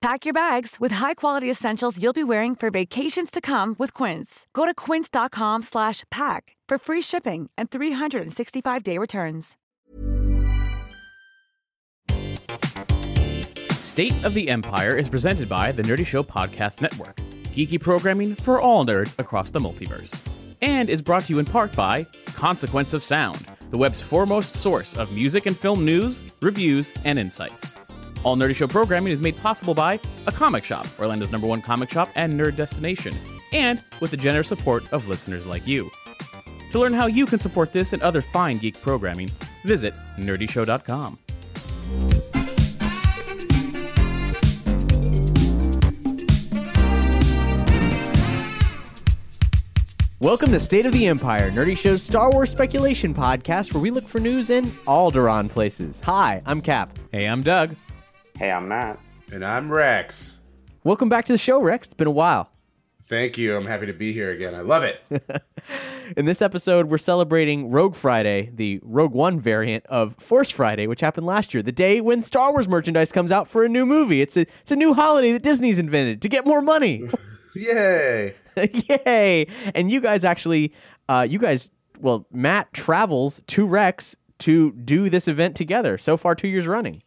Pack your bags with high-quality essentials you'll be wearing for vacations to come with Quince. Go to quince.com slash pack for free shipping and 365-day returns. State of the Empire is presented by the Nerdy Show Podcast Network, geeky programming for all nerds across the multiverse, and is brought to you in part by Consequence of Sound, the web's foremost source of music and film news, reviews, and insights. All Nerdy Show programming is made possible by A Comic Shop, Orlando's number one comic shop and nerd destination, and with the generous support of listeners like you. To learn how you can support this and other fine geek programming, visit nerdyshow.com. Welcome to State of the Empire, Nerdy Show's Star Wars speculation podcast where we look for news in Alderaan places. Hi, I'm Cap. Hey, I'm Doug. Hey, I'm Matt. And I'm Rex. Welcome back to the show, Rex. It's been a while. Thank you. I'm happy to be here again. I love it. In this episode, we're celebrating Rogue Friday, the Rogue One variant of Force Friday, which happened last year, the day when Star Wars merchandise comes out for a new movie. It's a it's a new holiday that Disney's invented to get more money. Yay. Yay! And you guys actually, uh, you guys, well, Matt travels to Rex to do this event together. So far, two years running.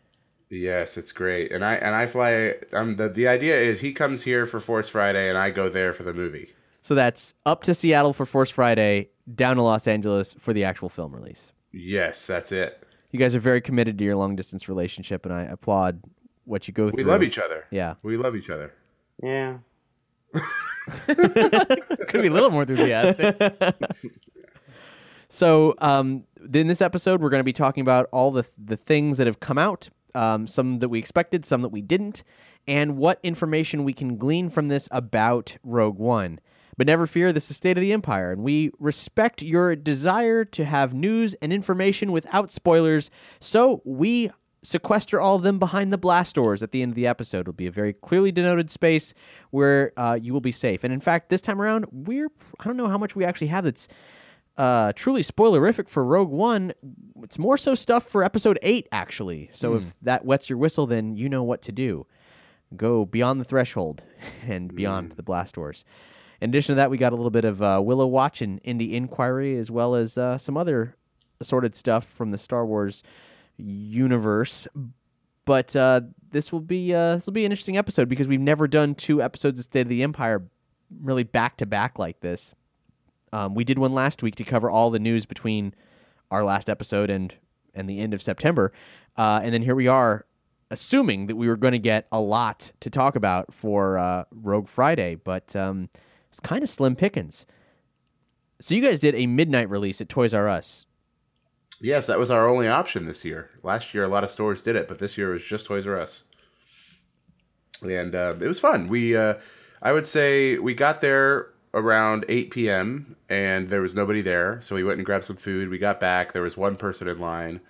Yes, it's great. And I and I fly. Um, the the idea is he comes here for Force Friday, and I go there for the movie. So that's up to Seattle for Force Friday, down to Los Angeles for the actual film release. Yes, that's it. You guys are very committed to your long distance relationship, and I applaud what you go through. We love each other. Yeah. we love each other. Yeah. Could be a little more enthusiastic. So, um, in this episode, we're going to be talking about all the the things that have come out, um, some that we expected, some that we didn't, and what information we can glean from this about Rogue One. But never fear, this is State of the Empire, and we respect your desire to have news and information without spoilers. So we sequester all of them behind the blast doors at the end of the episode. It'll be a very clearly denoted space where uh, you will be safe. And in fact, this time around, we're I don't know how much we actually have that's uh, truly spoilerific for Rogue One. It's more so stuff for Episode Eight, actually. So if that wets your whistle, then you know what to do. Go beyond the threshold and beyond the blast doors. In addition to that, we got a little bit of uh, Willow Watch and Indie Inquiry, as well as uh, some other assorted stuff from the Star Wars universe. But uh, this will be uh, this will be an interesting episode because we've never done two episodes of State of the Empire really back to back like this. Um, we did one last week to cover all the news between our last episode and and the end of September, uh, and then here we are, assuming that we were going to get a lot to talk about for uh, Rogue Friday, but um, it's kind of slim pickings. So you guys did a midnight release at Toys R Us. Yes, that was our only option this year. Last year, a lot of stores did it, but this year it was just Toys R Us, and uh, it was fun. We, uh, I would say, we got there around 8 p.m. and there was nobody there, so we went and grabbed some food. We got back, there was one person in line,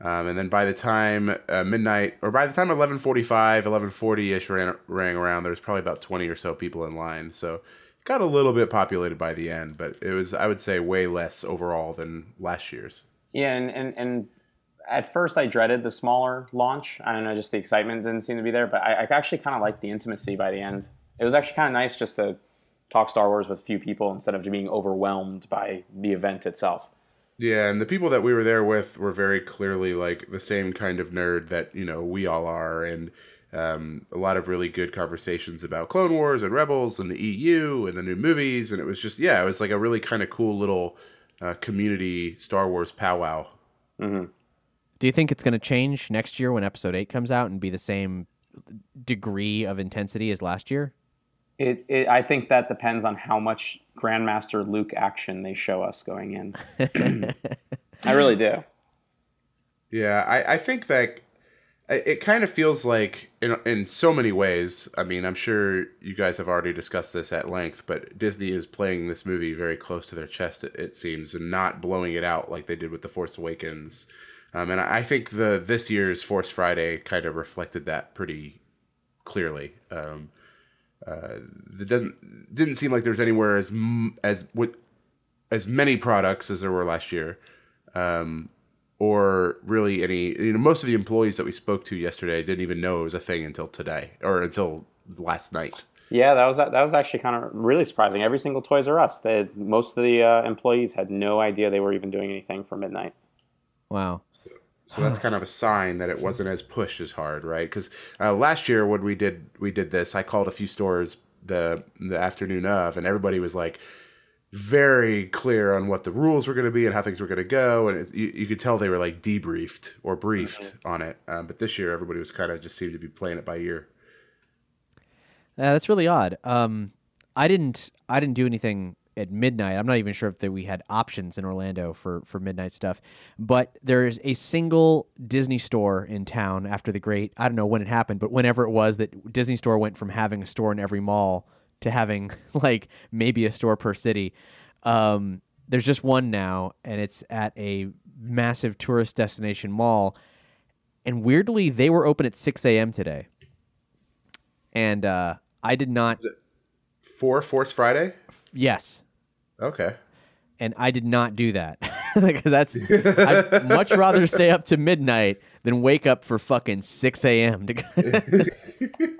um, and then by the time uh, midnight, or by the time 11:45, 11:40 ish ran rang around, there was probably about 20 or so people in line. So it got a little bit populated by the end, but it was, I would say, way less overall than last year's. Yeah, and, and, and at first I dreaded the smaller launch. I don't know, just the excitement didn't seem to be there, but I, I actually kind of liked the intimacy by the end. It was actually kind of nice just to talk Star Wars with a few people instead of being overwhelmed by the event itself. Yeah, and the people that we were there with were very clearly like the same kind of nerd that you know we all are, and um, a lot of really good conversations about Clone Wars and Rebels and the EU and the new movies, and it was just yeah, it was like a really kind of cool little uh, community Star Wars powwow. hmm Do you think it's going to change next year when Episode Eight comes out and be the same degree of intensity as last year? It, it, I think that depends on how much Grandmaster Luke action they show us going in. I really do. Yeah, I, I think that it it kind of feels like in in so many ways. I mean, I'm sure you guys have already discussed this at length, but Disney is playing this movie very close to their chest. It, it seems, and not blowing it out like they did with the Force Awakens. Um, and I think the this year's Force Friday kind of reflected that pretty clearly. Um, uh, it doesn't didn't seem like there's anywhere as m- as with as many products as there were last year, um, or really any. You know, most of the employees that we spoke to yesterday didn't even know it was a thing until today or until last night. Yeah, that was that was actually kind of really surprising. Every single Toys R Us, they, most of the uh, employees had no idea they were even doing anything for midnight. Wow. So that's kind of a sign that it wasn't as pushed as hard, right? Because uh, last year when we did we did this, I called a few stores the the afternoon of, and everybody was like very clear on what the rules were going to be and how things were going to go, and you, you could tell they were like debriefed or briefed on it. Um, but this year, everybody was kind of just seemed to be playing it by ear. Uh, that's really odd. Um, I didn't. I didn't do anything at midnight. I'm not even sure if that we had options in Orlando for for midnight stuff. But there is a single Disney store in town after the great. I don't know when it happened, but whenever it was that Disney store went from having a store in every mall to having like maybe a store per city. Um, there's just one now, and it's at a massive tourist destination mall. And weirdly, they were open at 6 a.m. today. And uh, I did not. For Force Friday, Yes, okay. and I did not do that because that's I'd much rather stay up to midnight than wake up for fucking 6 a.m. to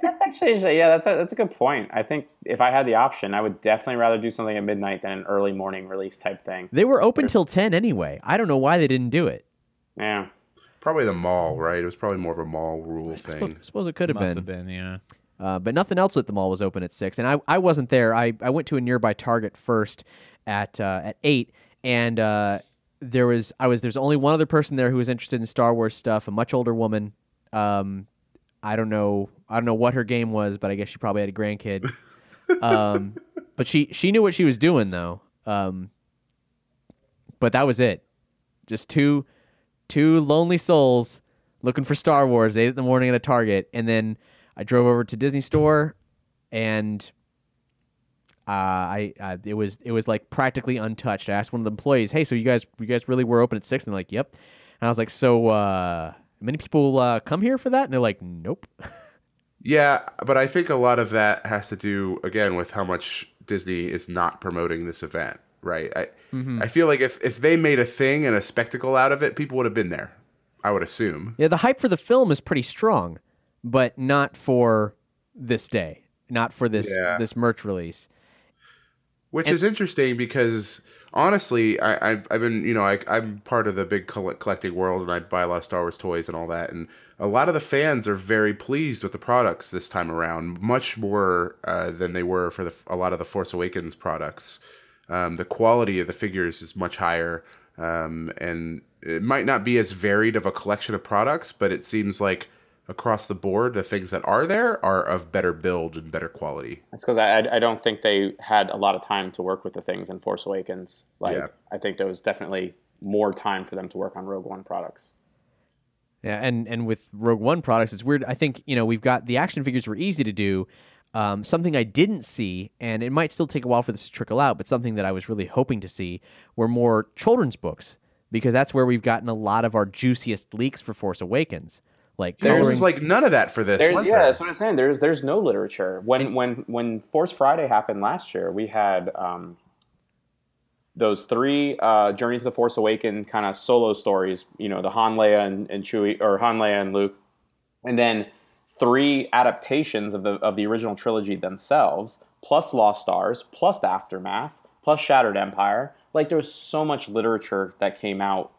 That's actually yeah, that's a, that's a good point. I think if I had the option, I would definitely rather do something at midnight than an early morning release type thing. They were open till 10 anyway. I don't know why they didn't do it. Yeah. Probably the mall, right? It was probably more of a mall rule thing. I thing. suppose it could have been. Must have been, yeah. Uh, but nothing else at the mall was open at six, and I, I wasn't there. I, I went to a nearby Target first at uh, at eight, and uh, there was I was there's only one other person there who was interested in Star Wars stuff, a much older woman. Um, I don't know I don't know what her game was, but I guess she probably had a grandkid. um, but she she knew what she was doing though. Um, but that was it. Just two two lonely souls looking for Star Wars eight in the morning at a Target, and then I drove over to Disney Store, and uh, I uh, it was it was like practically untouched. I asked one of the employees, "Hey, so you guys you guys really were open at 6? And they're like, "Yep." And I was like, "So uh, many people uh, come here for that?" And they're like, "Nope." Yeah, but I think a lot of that has to do again with how much Disney is not promoting this event, right? I I feel like if if they made a thing and a spectacle out of it, people would have been there. I would assume. yeah, the hype for the film is pretty strong, but not for this day, not for this Yeah. this merch release. Which is interesting because honestly, I, I've, I've been, you know, I, I'm part of the big collecting world and I buy a lot of Star Wars toys and all that. And a lot of the fans are very pleased with the products this time around, much more uh, than they were for the, a lot of the Force Awakens products. Um, the quality of the figures is much higher. Um, and it might not be as varied of a collection of products, but it seems like across the board, the things that are there are of better build and better quality. That's because I, I don't think they had a lot of time to work with the things in Force Awakens. Like Yeah. I think there was definitely more time for them to work on Rogue One products. Yeah, and and with Rogue One products, it's weird. I think you know we've got the action figures were easy to do. Um, something I didn't see, and it might still take a while for this to trickle out, but something that I was really hoping to see were more children's books because that's where we've gotten a lot of our juiciest leaks for Force Awakens. Like There coloring, was like none of that for this. There's, yeah, there? that's what I'm saying. There's there's no literature. When when when Force Friday happened last year, we had um, those three uh, Journey to the Force Awaken kind of solo stories. You know, the Han, Leia, and, and Chewie, or Han, Leia, and Luke, and then three adaptations of the of the original trilogy themselves, plus Lost Stars, plus Aftermath, plus Shattered Empire. Like there was so much literature that came out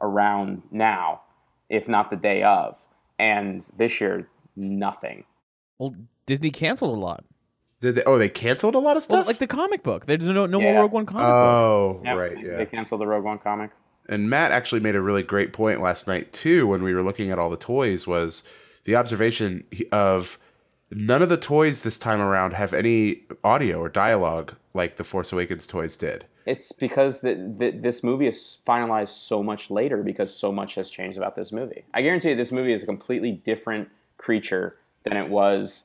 around now, if not the day of, and this year nothing. Well, Disney canceled a lot. Did they? Oh, they canceled a lot of Well, stuff. like the comic book. There's no no Yeah. more Rogue One comic book. oh, Yep, right, They canceled the Rogue One comic. And Matt actually made a really great point last night too when we were looking at all the toys. Was the observation of none of the toys this time around have any audio or dialogue like the Force Awakens toys did. It's because the, this movie is finalized so much later because so much has changed about this movie. I guarantee you, this movie is a completely different creature than it was.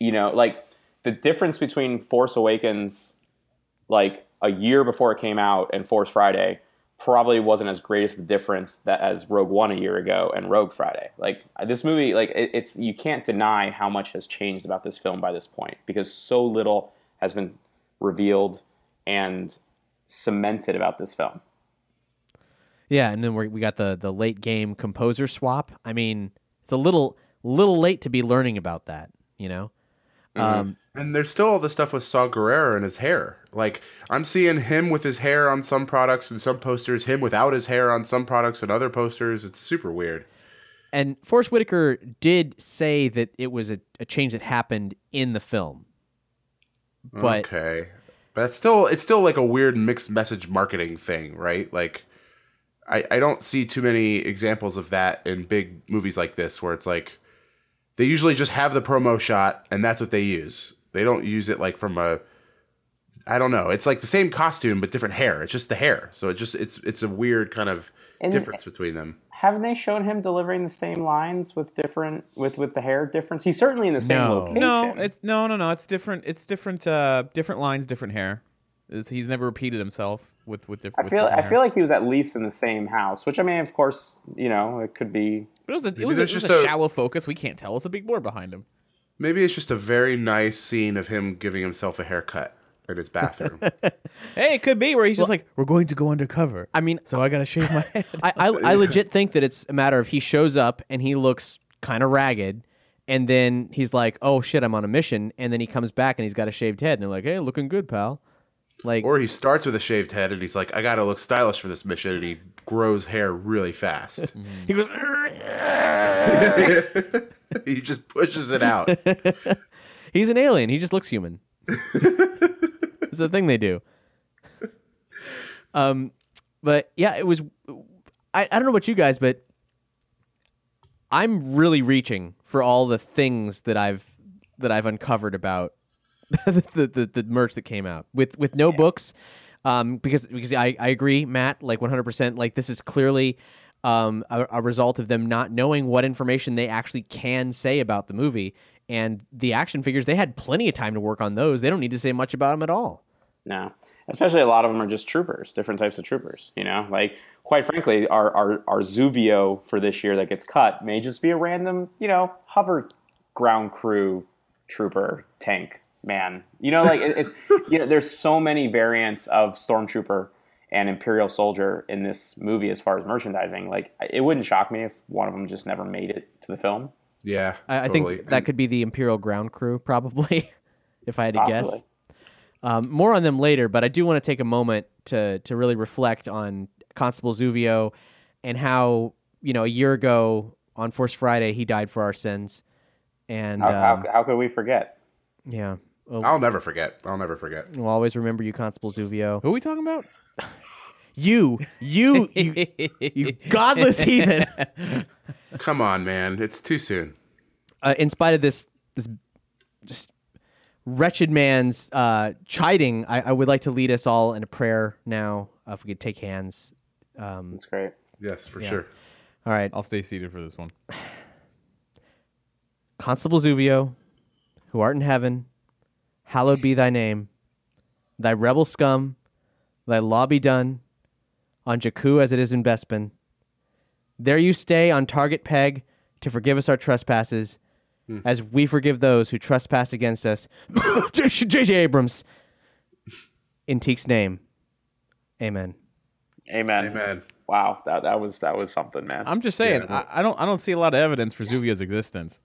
You know, like the difference between Force Awakens, like a year before it came out, and Force Friday probably wasn't as great as the difference that as Rogue One a year ago and Rogue Friday. Like uh, this movie, like it, it's you can't deny how much has changed about this film by this point because so little has been revealed and cemented about this film. Yeah, and then we we got the the late game composer swap. I mean, it's a little little late to be learning about that, you know. Um, And there's still all the stuff with Saw Gerrera and his hair. Like I'm seeing him with his hair on some products and some posters, him without his hair on some products and other posters. It's super weird. and Forest Whitaker did say that it was a, a change that happened in the film, but okay, but it's still it's still like a weird mixed message marketing thing, right? Like I I don't see too many examples of that in big movies like this where it's like they usually just have the promo shot and that's what they use. They don't use it like from a I don't know. It's like the same costume but different hair. It's just the hair. So it just it's it's a weird kind of And- difference between them. Haven't they shown him delivering the same lines with different with with the hair difference? He's certainly in the same No. location. No, it's no, no, no. It's different. It's different. Uh, different lines, different hair. It's- he's never repeated himself with with different. I different. feel I feel like he was at least in the same house, which I mean, of course, you know, it could be. But it was a, it was, a, that's it was just a a- shallow focus. We can't tell. It's a big board behind him. Maybe it's just a very nice scene of him giving himself a haircut in his bathroom. Hey, it could be where he's just like, "We're going to go undercover." I mean, so I gotta shave my head. I, I I legit think that it's a matter of he shows up and he looks kind of ragged, and then he's like, "Oh shit, I'm on a mission," and then he comes back and he's got a shaved head, and they're like, "Hey, looking good, pal." Like, Or he starts with a shaved head and he's like, I gotta look stylish for this mission, and he grows hair really fast. Mm-hmm. he goes, he just pushes it out. "He's an alien. He just looks human." It's a thing they do. Um, but yeah, it was. I I don't know about you guys, but I'm really reaching for all the things that I've that I've uncovered about the, the the merch that came out with with no books um because because I, I agree Matt like 100% like this is clearly um a, a result of them not knowing what information they actually can say about the movie and the action figures they had plenty of time to work on those they don't need to say much about them at all No, especially a lot of them are just troopers, different types of troopers. You know, like quite frankly, our our our Zuvio for this year that gets cut may just be a random, you know, hover ground crew trooper tank man. You know, like it, it's you know, there's so many variants of stormtrooper and imperial soldier in this movie as far as merchandising. Like it wouldn't shock me if one of them just never made it to the film. Yeah, I, I totally. think that could be the Imperial ground crew probably if I had to guess Possibly. Um, more on them later, but I do want to take a moment to to really reflect on Constable Zuvio and how you know a year ago on Force Friday he died for our sins, and How, um, how, how could we forget? yeah, we'll, I'll never forget. I'll never forget. we'll always remember you, Constable Zuvio. Who are we talking about? You, you, you, you godless heathen! Come on, man. It's too soon. Uh, in spite of this, this just wretched man's uh, chiding, I, I would like to lead us all in a prayer now. Uh, if we could take hands. Um, It's great. Yes, for sure. all right. I'll stay seated for this one. Constable Zuvio, who art in heaven, hallowed be thy name. Thy rebel scum, thy law be done, on Jakku as it is in Bespin. There you stay on target peg to forgive us our trespasses, Hmm. as we forgive those who trespass against us. J.J. Abrams. In Teek's name. Amen. Amen. Amen. Wow, that that was that was something, man. I'm just saying, Yeah. I, I don't I don't see a lot of evidence for Zuvio's existence.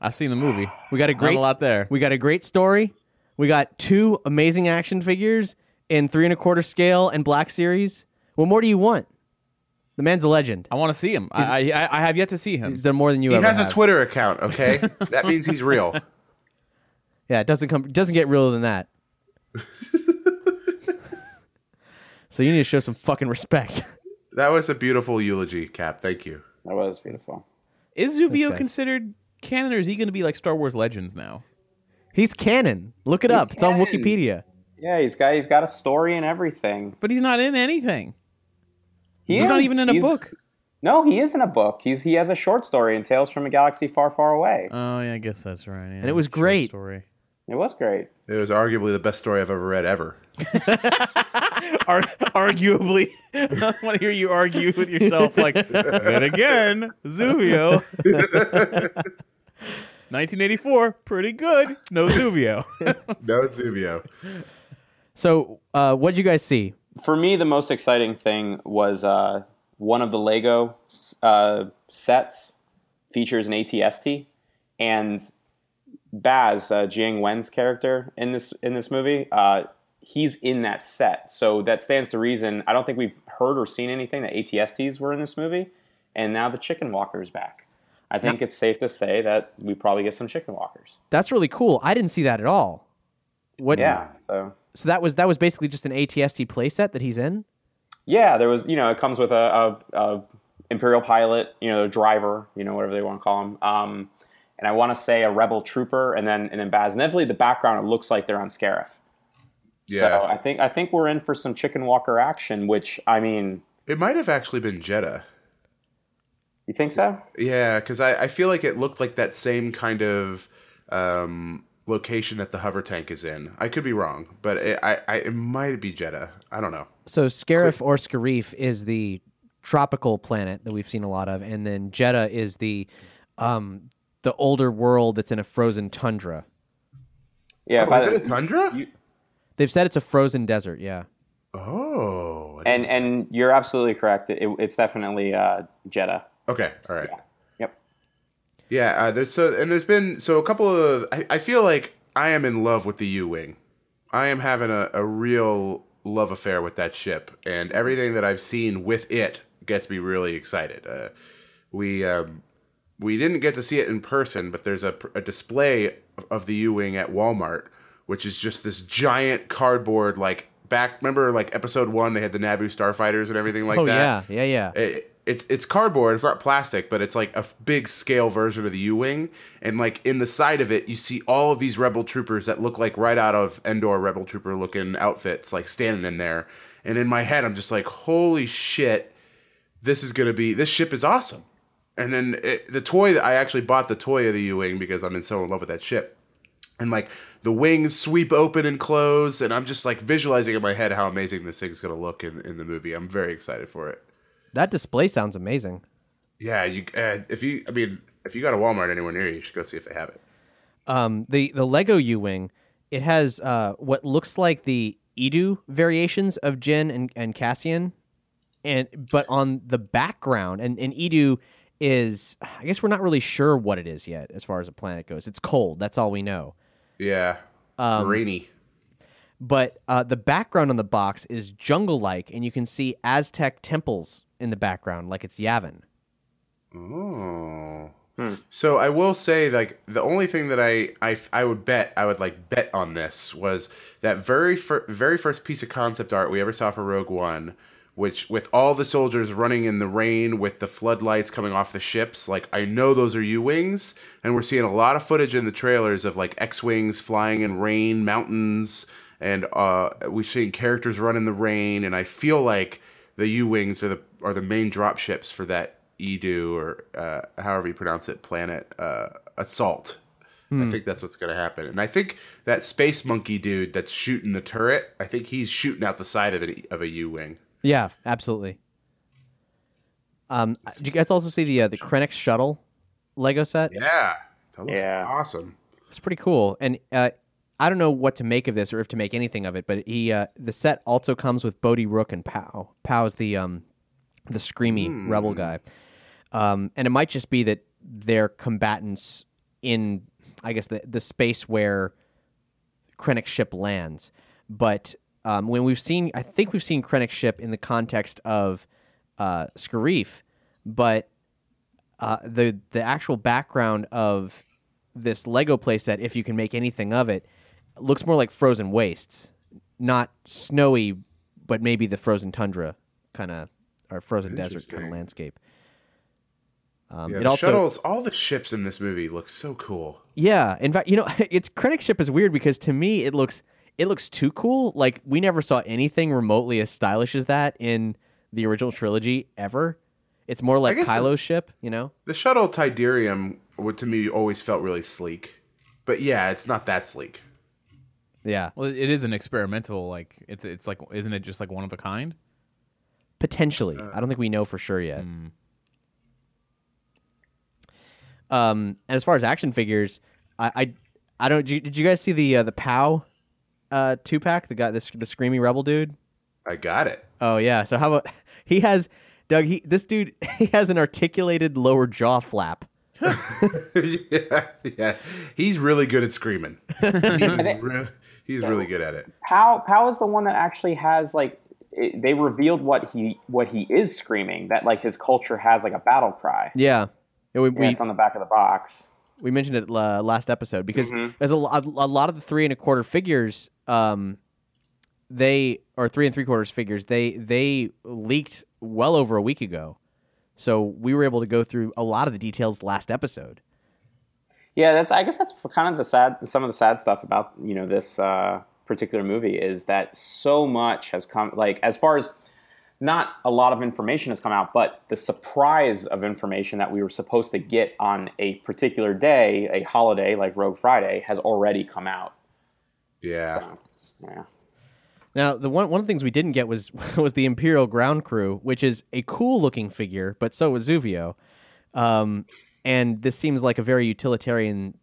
I've seen the movie. We got a great Not a lot there. We got a great story. We got two amazing action figures in three and a quarter scale and black series. What more do you want? The man's a legend. I want to see him. I, I I have yet to see him. He's done more than you ever. He ever has have. a Twitter account, okay? that means he's real. Yeah, it doesn't come doesn't get realer than that. so you need to show some fucking respect. That was a beautiful eulogy, Cap. Thank you. that was beautiful. Is Zuvio Okay. considered canon, or is he going to be like Star Wars Legends now? He's canon. Look it up. It's on canon. Wikipedia. Yeah, he's got he's got a story and everything. But he's not in anything. He He's not even in a He's- book. No, he is in a book. He's he has a short story in Tales from a Galaxy Far, Far Away. Oh yeah, I guess that's right. Yeah, And it was great. Story. It was great. It was arguably the best story I've ever read ever. Ar- arguably, I want to hear you argue with yourself. Like, then again, Zuvio. 1984, pretty good. No Zuvio. No, it's Zubio. So, uh, what did you guys see? For me, the most exciting thing was uh, one of the Lego uh, sets features an ATST, and Baze, uh, Jiang Wen's character in this in this movie, uh, he's in that set. So that stands to reason. I don't think we've heard or seen anything that ATSTs were in this movie, and now the Chicken Walker's back. I think it's safe to say that we probably get some Chicken Walkers. That's really cool. I didn't see that at all. What? Yeah. So So that was that was basically just an ATST playset that he's in. Yeah, there was, you know, it comes with a, a, a Imperial pilot, you know, a driver, you know, whatever they want to call him. Um, and I want to say a Rebel trooper, and then and then Baze. And definitely the background, it looks like they're on Scarif. Yeah. So I think I think we're in for some Chicken Walker action. Which I mean, It might have actually been Jedha. you think so? Yeah, because I, I feel like it looked like that same kind of um, location that the hover tank is in. I could be wrong, but it, I, I it might be Jedha. I don't know. So Scarif or Scarif is the tropical planet that we've seen a lot of, and then Jedha is the um, the older world that's in a frozen tundra. Yeah. Oh, by the- it a tundra? They've said it's a frozen desert. Yeah. oh, and and you're absolutely correct. It, it's definitely uh, Jedha. okay, all right. Yep. Yeah, uh, there's so and there's been so a couple of I, I feel like I am in love with the U wing. I am having a, a real love affair with that ship, and everything that I've seen with it gets me really excited. Uh, we um, we didn't get to see it in person, but there's a, a display of the U wing at Walmart, which is just this giant cardboard like back. Remember, like episode one, they had the Naboo starfighters and everything like oh that yeah, yeah, yeah. it, it's it's cardboard. It's not plastic, but it's like a big scale version of the U wing. And like in the side of it, you see all of these rebel troopers that look like right out of Endor rebel trooper looking outfits, like standing in there. And in my head, I'm just like, holy shit, this is gonna be this ship is awesome. And then it, the toy that I actually bought the toy of the U wing because I'm in so in love with that ship. And like the wings sweep open and close, and I'm just like visualizing in my head how amazing this thing's gonna look in, in the movie. I'm very excited for it. That display sounds amazing. Yeah, you. Uh, if you, I mean, if you got a Walmart anywhere near you, you should go see if they have it. Um, the the Lego U wing, it has uh, what looks like the Eadu variations of Jyn and, and Cassian, and but on the background, and, and Eadu is I guess we're not really sure what it is yet as far as the planet goes. It's cold. That's all we know. Yeah, rainy. But uh, the background on the box is jungle like, and you can see Aztec temples in the background, like it's Yavin. Oh. So I will say, like, the only thing that I, I, I would bet, I would like bet on this was that very fir- very first piece of concept art we ever saw for Rogue One, which with all the soldiers running in the rain with the floodlights coming off the ships. Like, I know those are U wings, and we're seeing a lot of footage in the trailers of like X wings flying in rain, mountains, and uh, we've seen characters run in the rain, and I feel like the U wings are the are the main drop ships for that Eadu or uh, however you pronounce it planet uh, assault. I think that's what's going to happen, and I think that space monkey dude that's shooting the turret. I think he's shooting out the side of it of a U wing. Yeah, absolutely. Um, did you guys also see the uh, the Krennic shuttle Lego set? Yeah, that looks Yeah. awesome. It's pretty cool, and uh, I don't know what to make of this or if to make anything of it. But he, uh, the set also comes with Bodhi Rook and Pao. Pao's the um, the screamy rebel guy, um, and it might just be that they're combatants in, I guess, the the space where Krennic's ship lands. But um, when we've seen, I think we've seen Krennic's ship in the context of uh, Scarif, but uh, the the actual background of this Lego playset, if you can make anything of it, looks more like frozen wastes, not snowy, but maybe the frozen tundra kind of or frozen desert kind of landscape. Um, Yeah, it the also, shuttles, all the ships in this movie look so cool. yeah. In fact, you know, its Krennic ship is weird because to me it looks it looks too cool. Like we never saw anything remotely as stylish as that in the original trilogy ever. It's more like guess the- ship, you know. The shuttle Tydirium, would to me, always felt really sleek. But yeah, it's not that sleek. Yeah, Well, it is an experimental. Like it's it's like isn't it just like one of a kind? potentially. I don't think we know for sure yet. Um, and as far as action figures, I I, I don't. Did you, did you guys see the uh, the Pao uh, two pack? The guy, the, the screamy rebel dude. I got it. Oh yeah. So how about he has Doug? He this dude he has an articulated lower jaw flap. yeah, yeah. He's really good at screaming. he's re- he's really good at it. Pao Pao is the one that actually has like it, they revealed what he what he is screaming. That like his culture has like a battle cry. Yeah. Yeah, we, Yeah, we, it's on the back of the box. we mentioned it uh, last episode because Mm-hmm. there's a, a lot of the three and a quarter figures um they or three and three quarters figures they they leaked well over a week ago so we were able to go through a lot of the details last episode Yeah, that's. I guess that's kind of the sad. Some of the sad stuff about you know this uh, particular movie is that so much has come. Like as far as not a lot of information has come out, but the surprise of information that we were supposed to get on a particular day, a holiday like Rogue Friday, has already come out. Yeah. Yeah. now the one one of the things we didn't get was was the imperial ground crew which is a cool looking figure but so was zuvio um and this seems like a very utilitarian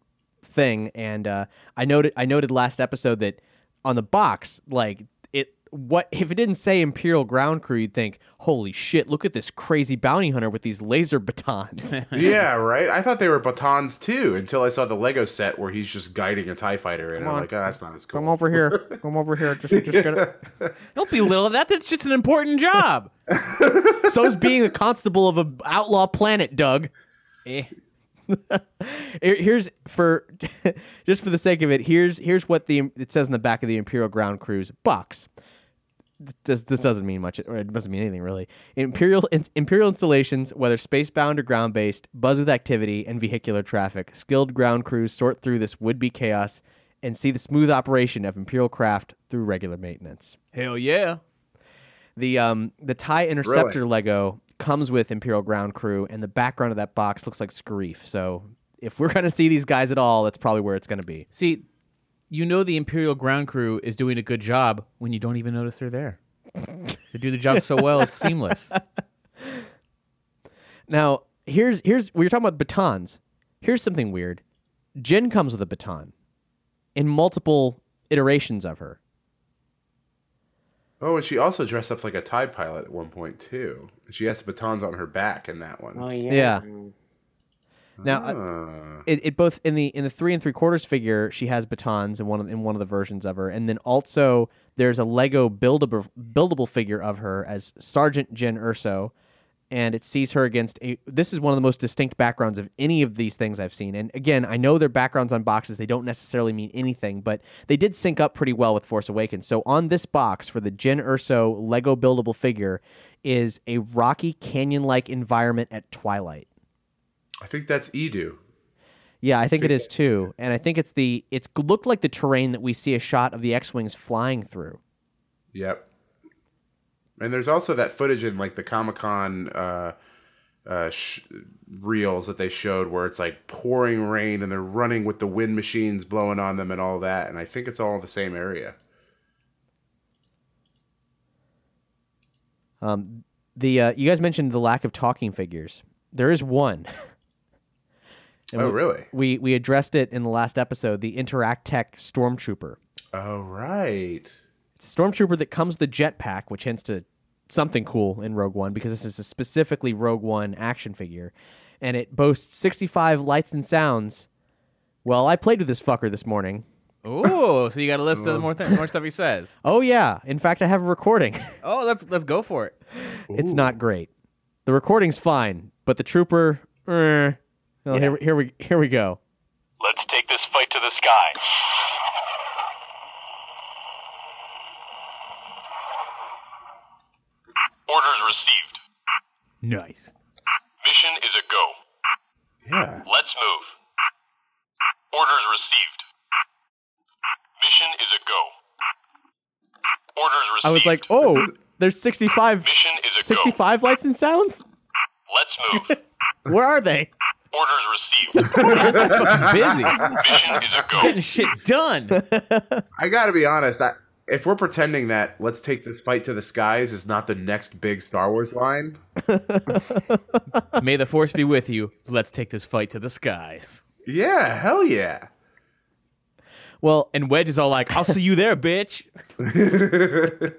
thing and uh i noted i noted last episode that on the box like it what if it didn't say imperial ground crew you'd think holy shit look at this crazy bounty hunter with these laser batons yeah, right. I thought they were batons too until I saw the Lego set where he's just guiding a Tie Fighter, and I'm on. like, oh, that's not as cool. come over here come over here just just get it Don't belittle that. That's just an important job. so is being a constable of an outlaw planet doug Eh. Here's for just for the sake of it here's here's what the it says in the back of the imperial ground crew's box. This, this doesn't mean much. Or it doesn't mean anything really. Imperial in, imperial installations whether spacebound or ground based buzz with activity and vehicular traffic. Skilled ground crews sort through this would-be chaos and see the smooth operation of imperial craft through regular maintenance. Hell yeah. the um the tie interceptor lego comes with imperial ground crew and the background of that box looks like scarif so if we're going to see these guys at all that's probably where it's going to be. See, you know the Imperial ground crew is doing a good job when you don't even notice they're there. they do the job so well, it's seamless. now here's here's we were talking about batons. Here's something weird. Jyn comes with a baton in multiple iterations of her Oh, and she also dressed up like a Tie pilot at one point too. She has the batons on her back in that one. Oh yeah. Yeah. now uh, Uh, it, it both in the in the three and three quarters figure she has batons in one of in one of the versions of her and then also there's a lego buildable buildable figure of her as sergeant jyn erso and it sees her against a this is one of the most distinct backgrounds of any of these things i've seen and again i know their backgrounds on boxes they don't necessarily mean anything but they did sync up pretty well with force awakens so on this box for the jyn erso lego buildable figure is a rocky canyon like environment at twilight I think that's Eadu. yeah, I think it is too, and I think it's the it's looked like the terrain that we see a shot of the X-wings flying through. Yep. And there's also that footage in like the Comic Con uh, uh, sh- reels that they showed where it's like pouring rain and they're running with the wind machines blowing on them and all that. And I think it's all the same area. Um, the uh, you guys mentioned the lack of talking figures. There is one. Oh, we- really? We we addressed it in the last episode. The Interact Tech Stormtrooper. Oh, right. It's a stormtrooper that comes with the jetpack, which hints to something cool in Rogue One because this is a specifically Rogue One action figure, and it boasts 65 lights and sounds. Well, I played with this fucker this morning. Oh, so you got a list of more th- more stuff he says. Oh yeah, in fact, I have a recording. Oh, let's let's go for it. it's not great. The recording's fine, but the trooper. eh. Well, here, here we here we go. Let's take this fight to the sky. Orders received. Nice. Mission is a go. Yeah. Let's move. Orders received. Mission is a go. Orders received. I was like, oh, there's 65, Mission is a 65 lights and sounds. Let's move. Where are they? Orders received. This guy's fucking busy. Mission is a go. Getting shit done. I gotta be honest. I, if we're pretending that "Let's take this fight to the skies" is not the next big Star Wars line, May the force be with you. Let's take this fight to the skies. yeah, hell yeah. Well, And Wedge is all like, I'll see you there, bitch.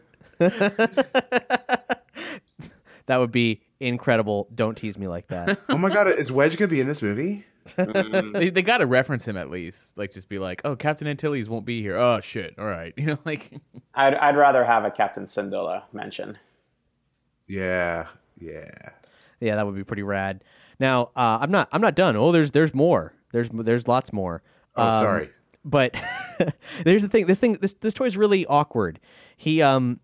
that would be incredible. Don't tease me like that. Oh my god, is Wedge gonna be in this movie? They, they got to reference him at least. Like, just be like, oh, Captain Antilles won't be here. Oh, shit. All right. You know, like, I'd, I'd rather have a Captain Syndulla mention. Yeah, yeah. yeah, that would be pretty rad. Now, uh, I'm not. I'm not done. Oh, there's there's more. There's there's lots more. Oh, Um, sorry. But there's the thing. This thing. This this toy is really awkward. He um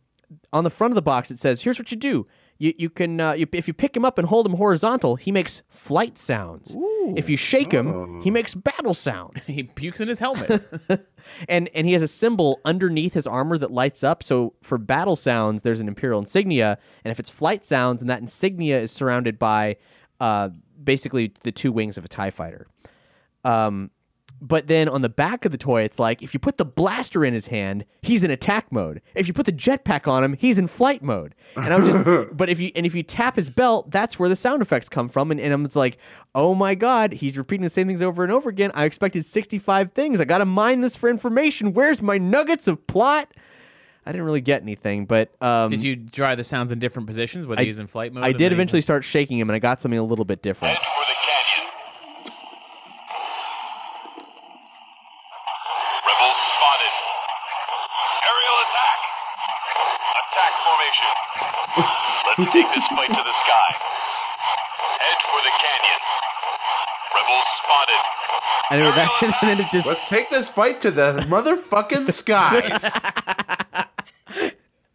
on the front of the box it says, "Here's what you do. You you can uh, you, if you pick him up and hold him horizontal, he makes flight sounds. If you shake him, he makes battle sounds. he pukes in his helmet. and and he has a symbol underneath his armor that lights up. So for battle sounds, there's an imperial insignia, and if it's flight sounds, and that insignia is surrounded by uh, basically the two wings of a Tie fighter. Um, but then on the back of the toy, it's like if you put the blaster in his hand, he's in attack mode. If you put the jetpack on him, he's in flight mode. And I'm just, but if you and if you tap his belt, that's where the sound effects come from. And, and I'm just like, oh my god, he's repeating the same things over and over again. I expected 65 things. I got to mine this for information. Where's my nuggets of plot? I didn't really get anything, but um, Did you try the sounds in different positions, whether I- he's in flight mode? I did eventually in- start shaking him, and I got something a little bit different. Head for the canyon. Rebels spotted. Aerial attack. Attack formation. Let's take this fight to the sky. Head for the canyon. Rebels spotted. And then, that, and then it just Let's take this fight to the motherfucking skies.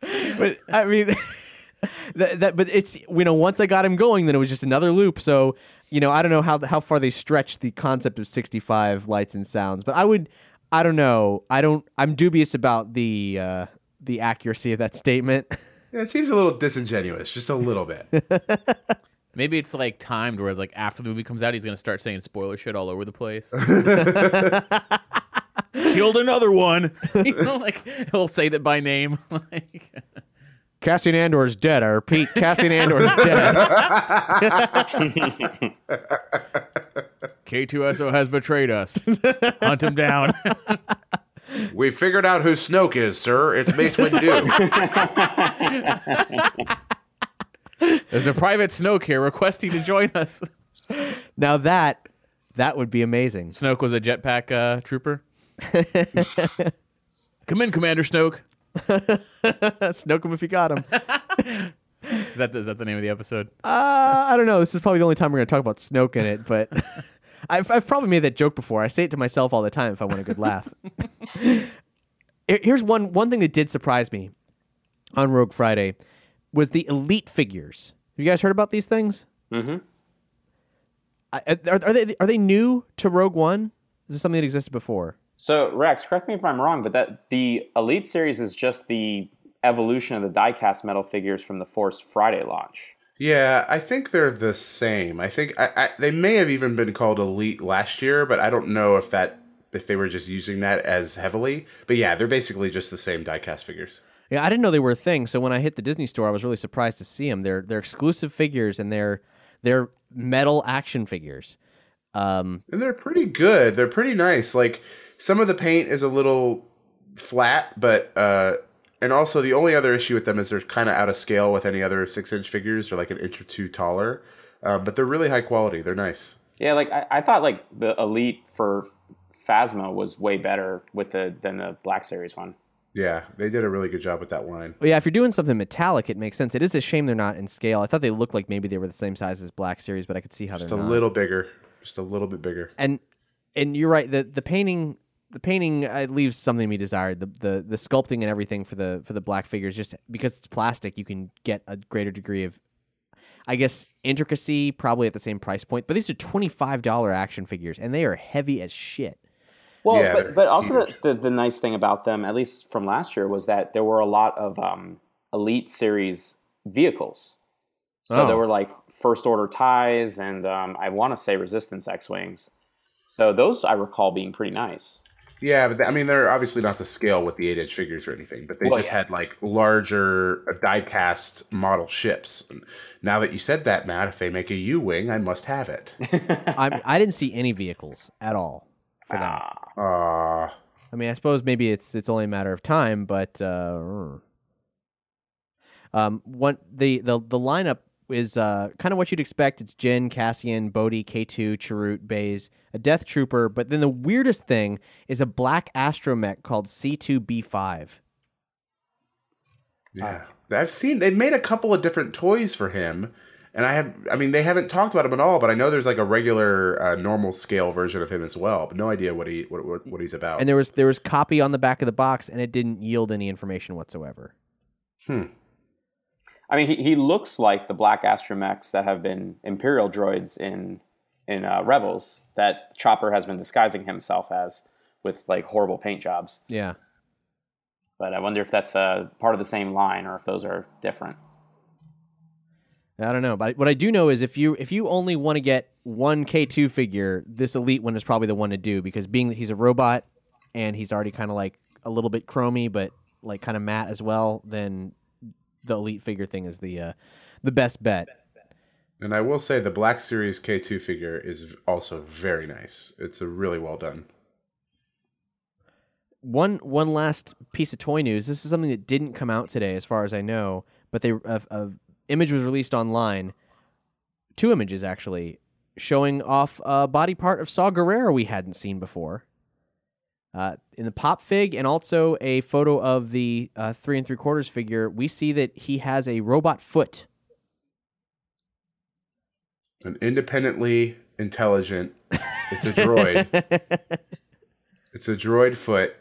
but I mean, that, that but it's you know once I got him going, then it was just another loop. So you know I don't know how how far they stretched the concept of sixty five lights and sounds, but I would I don't know I don't I'm dubious about the uh, the accuracy of that statement. Yeah, it seems a little disingenuous, just a little bit. Maybe it's like timed, whereas like after the movie comes out, he's gonna start saying spoiler shit all over the place. Killed another one. you know, like he'll say that by name. like, Cassian Andor is dead. I repeat, Cassian Andor is dead. K2SO has betrayed us. Hunt him down. we figured out who Snoke is, sir. It's Mace Windu. There's a private Snoke here requesting to join us. now that that would be amazing. Snoke was a jetpack uh, trooper. Come in, Commander Snoke. Snoke him if you got him. Is that the, is that the name of the episode? Uh, I don't know. This is probably the only time we're going to talk about Snoke in it, but I've, I've probably made that joke before. I say it to myself all the time if I want a good laugh. Here's one one thing that did surprise me on Rogue Friday was the elite figures. Have you guys heard about these things? Mhm. I- Are, are they are they new to Rogue One? Is this something that existed before? So Rex, correct me if I'm wrong, but that the Elite series is just the evolution of the diecast metal figures from the Force Friday launch. yeah, I think they're the same. I think I, I, they may have even been called Elite last year, but I don't know if that if they were just using that as heavily. But yeah, they're basically just the same diecast figures. Yeah, I didn't know they were a thing. So when I hit the Disney store, I was really surprised to see them. They're they're exclusive figures and they're they're metal action figures. Um, And they're pretty good. They're pretty nice. Like some of the paint is a little flat, but uh and also the only other issue with them is they're kind of out of scale with any other six inch figures. They're like an inch or two taller, uh, but they're really high quality. They're nice. Yeah, like I, I thought like the Elite for Phasma was way better with the than the Black Series one. Yeah, they did a really good job with that line. Well, yeah, if you're doing something metallic, it makes sense. It is a shame they're not in scale. I thought they looked like maybe they were the same size as Black Series, but I could see how Just they're not. little bigger, just a little bit bigger. And and you're right. The the painting the painting uh, leaves something to be desired. The, the the sculpting and everything for the for the black figures, just because it's plastic, you can get a greater degree of, I guess, intricacy. Probably at the same price point. But these are twenty five dollar action figures, and they are heavy as shit. Well, Yeah, but, but also the, the, the nice thing about them, at least from last year, was that there were a lot of um, Elite Series vehicles. So Oh. there were like First Order ties and um, I want to say Resistance X Wings. So those I recall being pretty nice. Yeah, but th- I mean, they're obviously not to scale with the eight inch figures or anything, but they Well, just yeah. had like larger uh, die cast model ships. And now that you said that, Matt, if they make a U wing, I must have it. I I didn't see any vehicles at all for that. Uh, I mean, I suppose maybe it's it's only a matter of time, but uh, um, one the the the lineup is uh kind of what you'd expect. It's Jyn, Cassian, Bodhi, K two, Chirrut, Baze, a Death Trooper, but then the weirdest thing is a black astromech called C two B five. yeah, I've seen they've made a couple of different toys for him, and I have. I mean, they haven't talked about him at all, but I know there's like a regular uh, normal scale version of him as well, but no idea what he what what, what he's about. And there was there was copy on the back of the box, and it didn't yield any information whatsoever. hmm. I mean, he, he looks like the black astromechs that have been Imperial droids in in uh, Rebels that Chopper has been disguising himself as with like horrible paint jobs. Yeah. But I wonder if that's uh, part of the same line or if those are different. I don't know, but what I do know is if you if you only want to get one K two figure, this elite one is probably the one to do because being that he's a robot and he's already kind of like a little bit chromy, but like kind of matte as well, then the elite figure thing is the uh, the best bet. And I will say the Black Series K2 figure is also very nice. It's a really well done. One one last piece of toy news. This is something that didn't come out today, as far as I know, but they a, a image was released online. Two images actually showing off a body part of Saw Gerrera we hadn't seen before. Uh, in the pop fig and also a photo of the uh, three and three quarters figure, we see that he has a robot foot. An independently intelligent. It's a droid. it's a droid foot.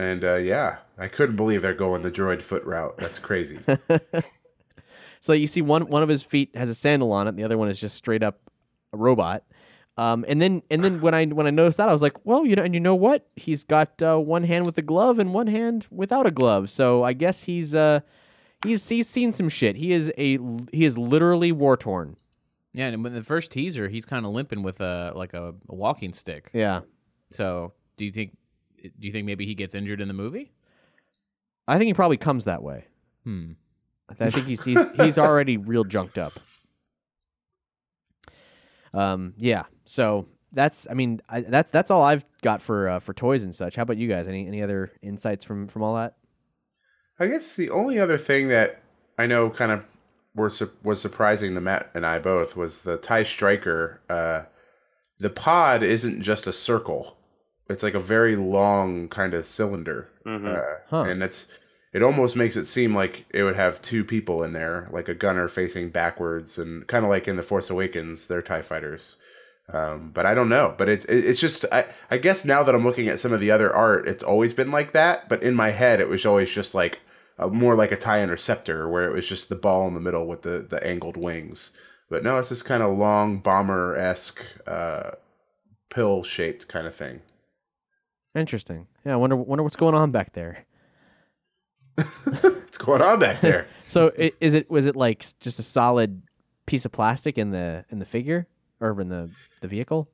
And uh, yeah, I couldn't believe they're going the droid foot route. That's crazy. So you see one one of his feet has a sandal on it, and the other one is just straight up a robot. Um, and then and then when I when I noticed that, I was like, well, you know, and you know what? He's got uh, one hand with a glove and one hand without a glove. So I guess he's uh he's he's seen some shit. He is a he is literally war torn. Yeah, and in the first teaser, he's kind of limping with a like a, a walking stick. Yeah, So, do you think do you think maybe he gets injured in the movie? I think he probably comes that way. Hmm. I think he's he's, he's already real junked up. Um, yeah. So that's I mean I, that's that's all I've got for uh, for toys and such. How about you guys? Any any other insights from from all that? I guess the only other thing that I know kind of were su- was surprising to Matt and I both was the Tie Striker. Uh, the pod isn't just a circle; it's like a very long kind of cylinder, uh, Huh. and it's it almost makes it seem like it would have two people in there, like a gunner facing backwards, and kind of like in the Force Awakens, they're Tie fighters. Um, but I don't know. But it's it's just I I guess now that I'm looking at some of the other art, it's always been like that. But in my head, it was always just like a, more like a tie interceptor, where it was just the ball in the middle with the the angled wings. But no, it's this kind of long bomber esque uh, pill shaped kind of thing. Interesting. Yeah, I wonder wonder what's going on back there. What's going on back there? So i- is it was it like s- just a solid piece of plastic in the in the figure or in the the vehicle?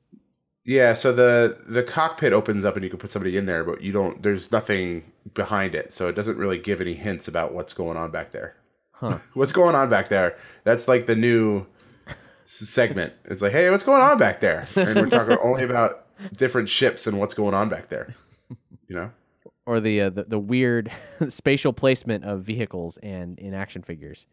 Yeah, so the the cockpit opens up and you can put somebody in there, but you don't. There's nothing behind it, so it doesn't really give any hints about what's going on back there. Huh. what's going on back there? That's like the new s- segment. It's like, hey, what's going on back there? And we're talking only about different ships and what's going on back there. You know? Or the uh, the, the weird spatial placement of vehicles and in action figures.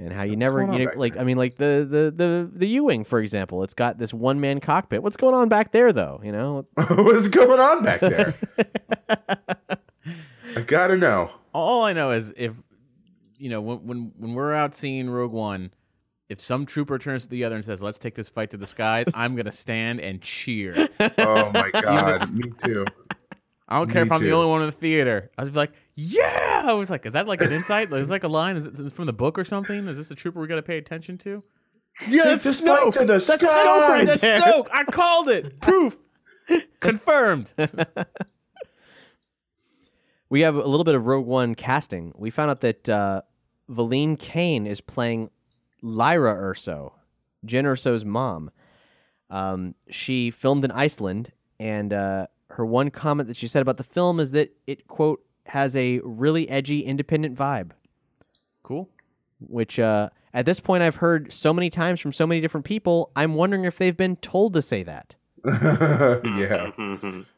And how you never you know, like there? I mean like the the the the U-wing for example, it's got this one man cockpit. What's going on back there though, you know? what's going on back there? I gotta know. All I know is if you know when when when we're out seeing Rogue One, if some trooper turns to the other and says, "Let's take this fight to the skies," I'm gonna stand and cheer. Oh my god, me too. I don't care Me if I'm the only one in the theater. I was like, "Yeah!" I was like, "Is that like an insight? Is that like a line? Is it from the book or something? Is this a trooper we got to pay attention to?" Yeah, That's this fight Snoke. to the That's sky. Snoke right That's there. Snoke. I called it. Proof. Confirmed. We have a little bit of Rogue One casting. We found out that uh, Valene Kane is playing Lyra Erso, Jyn Erso's mom. Um, she filmed in Iceland, and uh, her one comment that she said about the film is that it, quote, has a really edgy, independent vibe, cool. which uh, at this point I've heard so many times from so many different people, I'm wondering if they've been told to say that. yeah.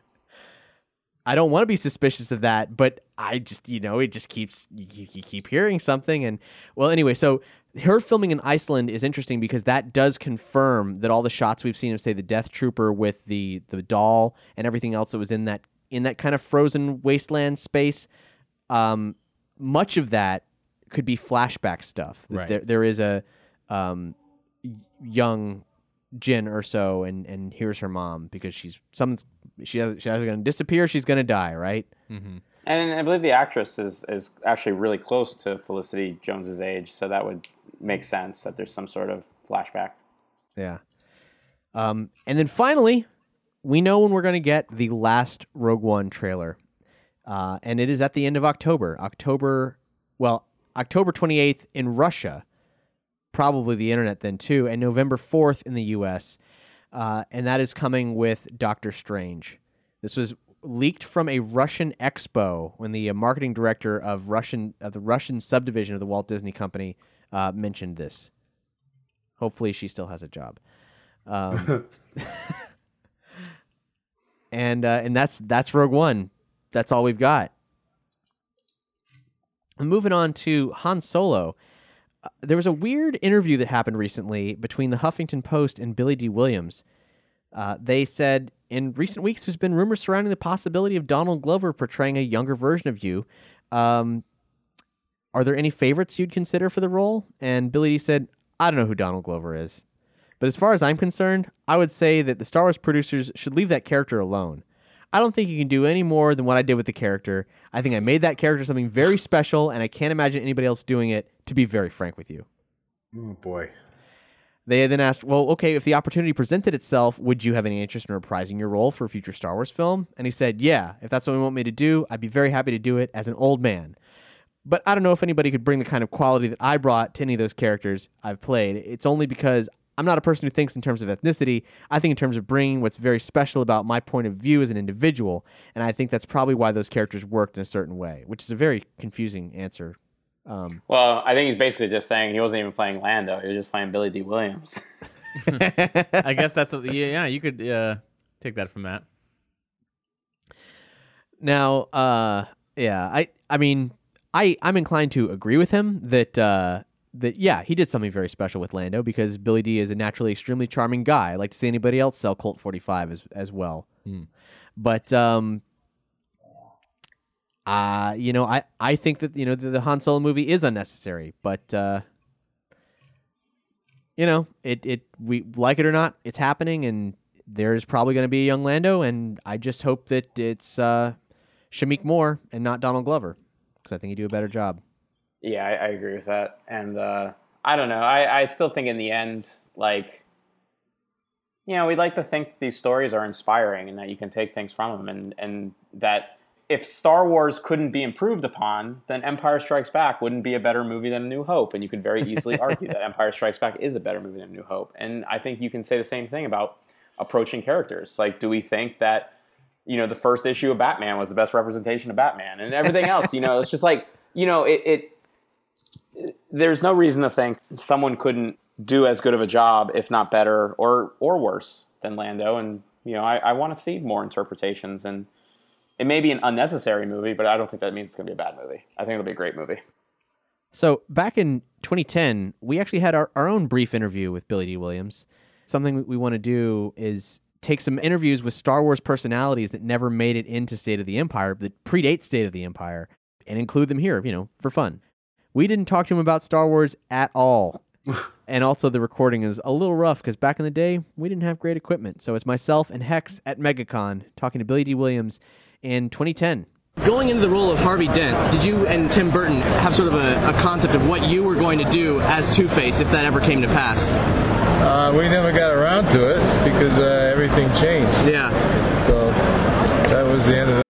I don't want to be suspicious of that, but I just, you know, it just keeps you, you keep hearing something, and well, anyway, so her filming in Iceland is interesting because that does confirm that all the shots we've seen of, say, the Death Trooper with the the doll and everything else that was in that in that kind of frozen wasteland space, um, much of that could be flashback stuff. Right. There, there is a um, young Jyn Erso, and and here's her mom because she's someone's she has, she's either going to disappear, or she's going to die, right? Mm-hmm. And I believe the actress is, is actually really close to Felicity Jones's age, so that would make sense that there's some sort of flashback. Yeah. Um, and then finally, we know when we're going to get the last Rogue One trailer, uh, and it is at the end of October. October, well, October 28th in Russia, probably the internet then too, and November 4th in the U.S. Uh, and that is coming with Doctor Strange. This was leaked from a Russian expo when the uh, marketing director of Russian of the Russian subdivision of the Walt Disney Company uh, mentioned this. Hopefully, she still has a job. Um, and uh, and that's that's Rogue One. That's all we've got. And moving on to Han Solo. There was a weird interview that happened recently between the Huffington Post and Billy Dee Williams. Uh, they said in recent weeks there's been rumors surrounding the possibility of Donald Glover portraying a younger version of you. Um, are there any favorites you'd consider for the role? And Billy Dee said, I don't know who Donald Glover is. But as far as I'm concerned, I would say that the Star Wars producers should leave that character alone. I don't think you can do any more than what I did with the character. I think I made that character something very special, and I can't imagine anybody else doing it, to be very frank with you. Oh boy. They then asked, Well, okay, if the opportunity presented itself, would you have any interest in reprising your role for a future Star Wars film? And he said, Yeah, if that's what you want me to do, I'd be very happy to do it as an old man. But I don't know if anybody could bring the kind of quality that I brought to any of those characters I've played. It's only because I'm not a person who thinks in terms of ethnicity. I think in terms of bringing what's very special about my point of view as an individual. And I think that's probably why those characters worked in a certain way, which is a very confusing answer. Um, Well, I think he's basically just saying he wasn't even playing Lando; he was just playing Billy Dee Williams. I guess that's a, yeah, yeah. You could uh, take that from that. Now, uh, yeah, I, I mean, I, I'm inclined to agree with him that, uh, that yeah, he did something very special with Lando because Billy Dee is a naturally extremely charming guy. I like to see anybody else sell Colt 45 as as well. But um, uh, you know, I, I think that you know the, the Han Solo movie is unnecessary, but uh, you know, it it we like it or not, it's happening, and there's probably going to be a young Lando, and I just hope that it's uh, Shameik Moore and not Donald Glover because I think he'd do a better job. Yeah, I, I agree with that. And uh, I don't know. I, I still think in the end, like, you know, we'd like to think these stories are inspiring and that you can take things from them, and and that if Star Wars couldn't be improved upon, then Empire Strikes Back wouldn't be a better movie than A New Hope, and you could very easily argue that Empire Strikes Back is a better movie than A New Hope. And I think you can say the same thing about approaching characters. Like, do we think that you know the first issue of Batman was the best representation of Batman, and everything else? You know, it's just like you know it. it there's no reason to think someone couldn't do as good of a job, if not better, or or worse than Lando. And you know, I, I want to see more interpretations. And it may be an unnecessary movie, but I don't think that means it's going to be a bad movie. I think it'll be a great movie. So back in 2010, we actually had our, our own brief interview with Billy Dee Williams. Something we want to do is take some interviews with Star Wars personalities that never made it into State of the Empire, that predate State of the Empire, and include them here, you know, for fun. We didn't talk to him about Star Wars at all. and also, the recording is a little rough because back in the day, we didn't have great equipment. So it's myself and Hex at MegaCon talking to Billy Dee Williams in 2010. Going into the role of Harvey Dent, did you and Tim Burton have sort of a, a concept of what you were going to do as Two Face if that ever came to pass? Uh, we never got around to it because uh, everything changed. Yeah. So that was the end of it.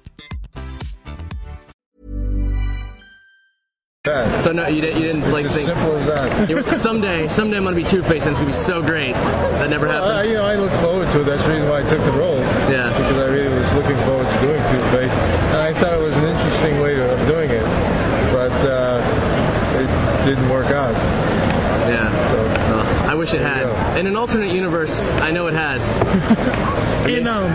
That. So no, you didn't, you didn't like It's as think simple as that. you someday, someday I'm gonna be Two Face and it's gonna be so great. That never Uh, happened. you know, I look forward to it. That's the reason why I took the role. Yeah. Because I really was looking forward to doing Two Face, and I thought it was an interesting way of doing it, but uh, it didn't work out. Yeah. So, Well, I wish it had. In an alternate universe, I know it has. And um,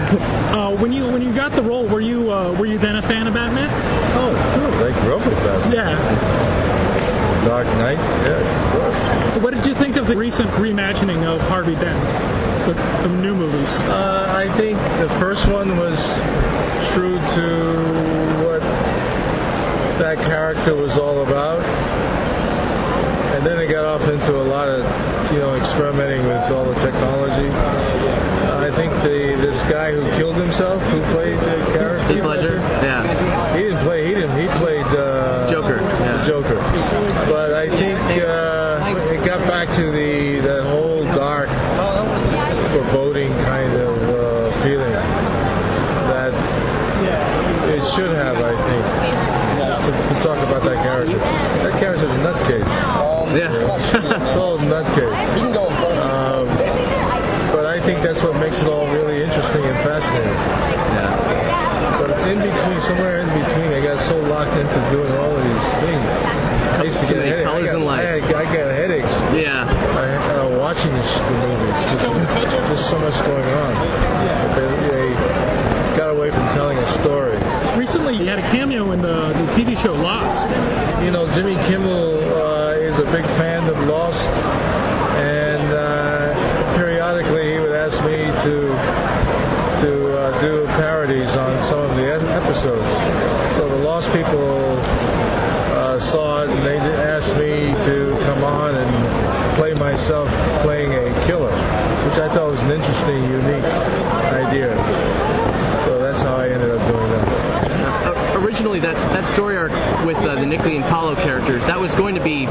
uh, when you when you got the role, were you uh, were you then a fan of Batman? oh, of course, I grew up with that. Yeah. Dark Knight, yes, of course. What did you think of the recent reimagining of Harvey Dent, the, the new movies? Uh, I think the first one was true to what that character was all about. And then it got off into a lot of, you know, experimenting with all the technology. Uh, I think the this guy who killed himself, who played the character, Heath Ledger. Yeah. he didn't play. He didn't. He played uh, Joker, yeah. Joker. But I think uh, it got back to the that whole dark, foreboding kind of uh, feeling that it should have. I think to, to talk about that character. That character's a nutcase. Yeah. Total nutcase. Um, but I think that's what makes it all really interesting and fascinating. yeah. But in between, somewhere in between, I got so locked into doing all of these things. I used to Too get headaches. colors I got, and lights. I, had- I got headaches Yeah. uh, uh, watching the, movies. the There's so much going on. But they, they got away from telling a story. Recently, you had a cameo in the, the TV show Lost. You know, Jimmy Kimmel uh, is a big fan of Lost, and uh, periodically he would ask me to to uh, do parodies on some of the episodes. So the Lost people uh, saw it, and they asked me to come on and play myself playing a killer, which I thought was an interesting, unique idea. So that's how I ended up doing that. Uh, originally, that, that story arc with uh, the Nickley and Paulo characters, that was going to be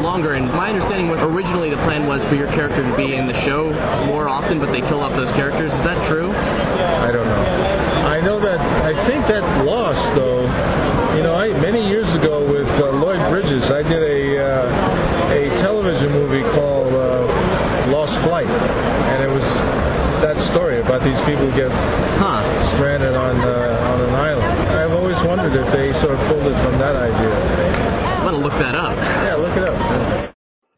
longer. And my understanding was originally the plan was for your character to be in the show more often, but they killed off those characters. Is that true? I don't know. I know that I think that lost though. You know, I many years ago with uh, Lloyd Bridges, I did a uh, a television movie called uh, Lost Flight, and it was that story about these people who get Huh. stranded on uh, on an island. I've always wondered if they sort of pulled it from that idea. I'm going to look that up. Yeah, look it up.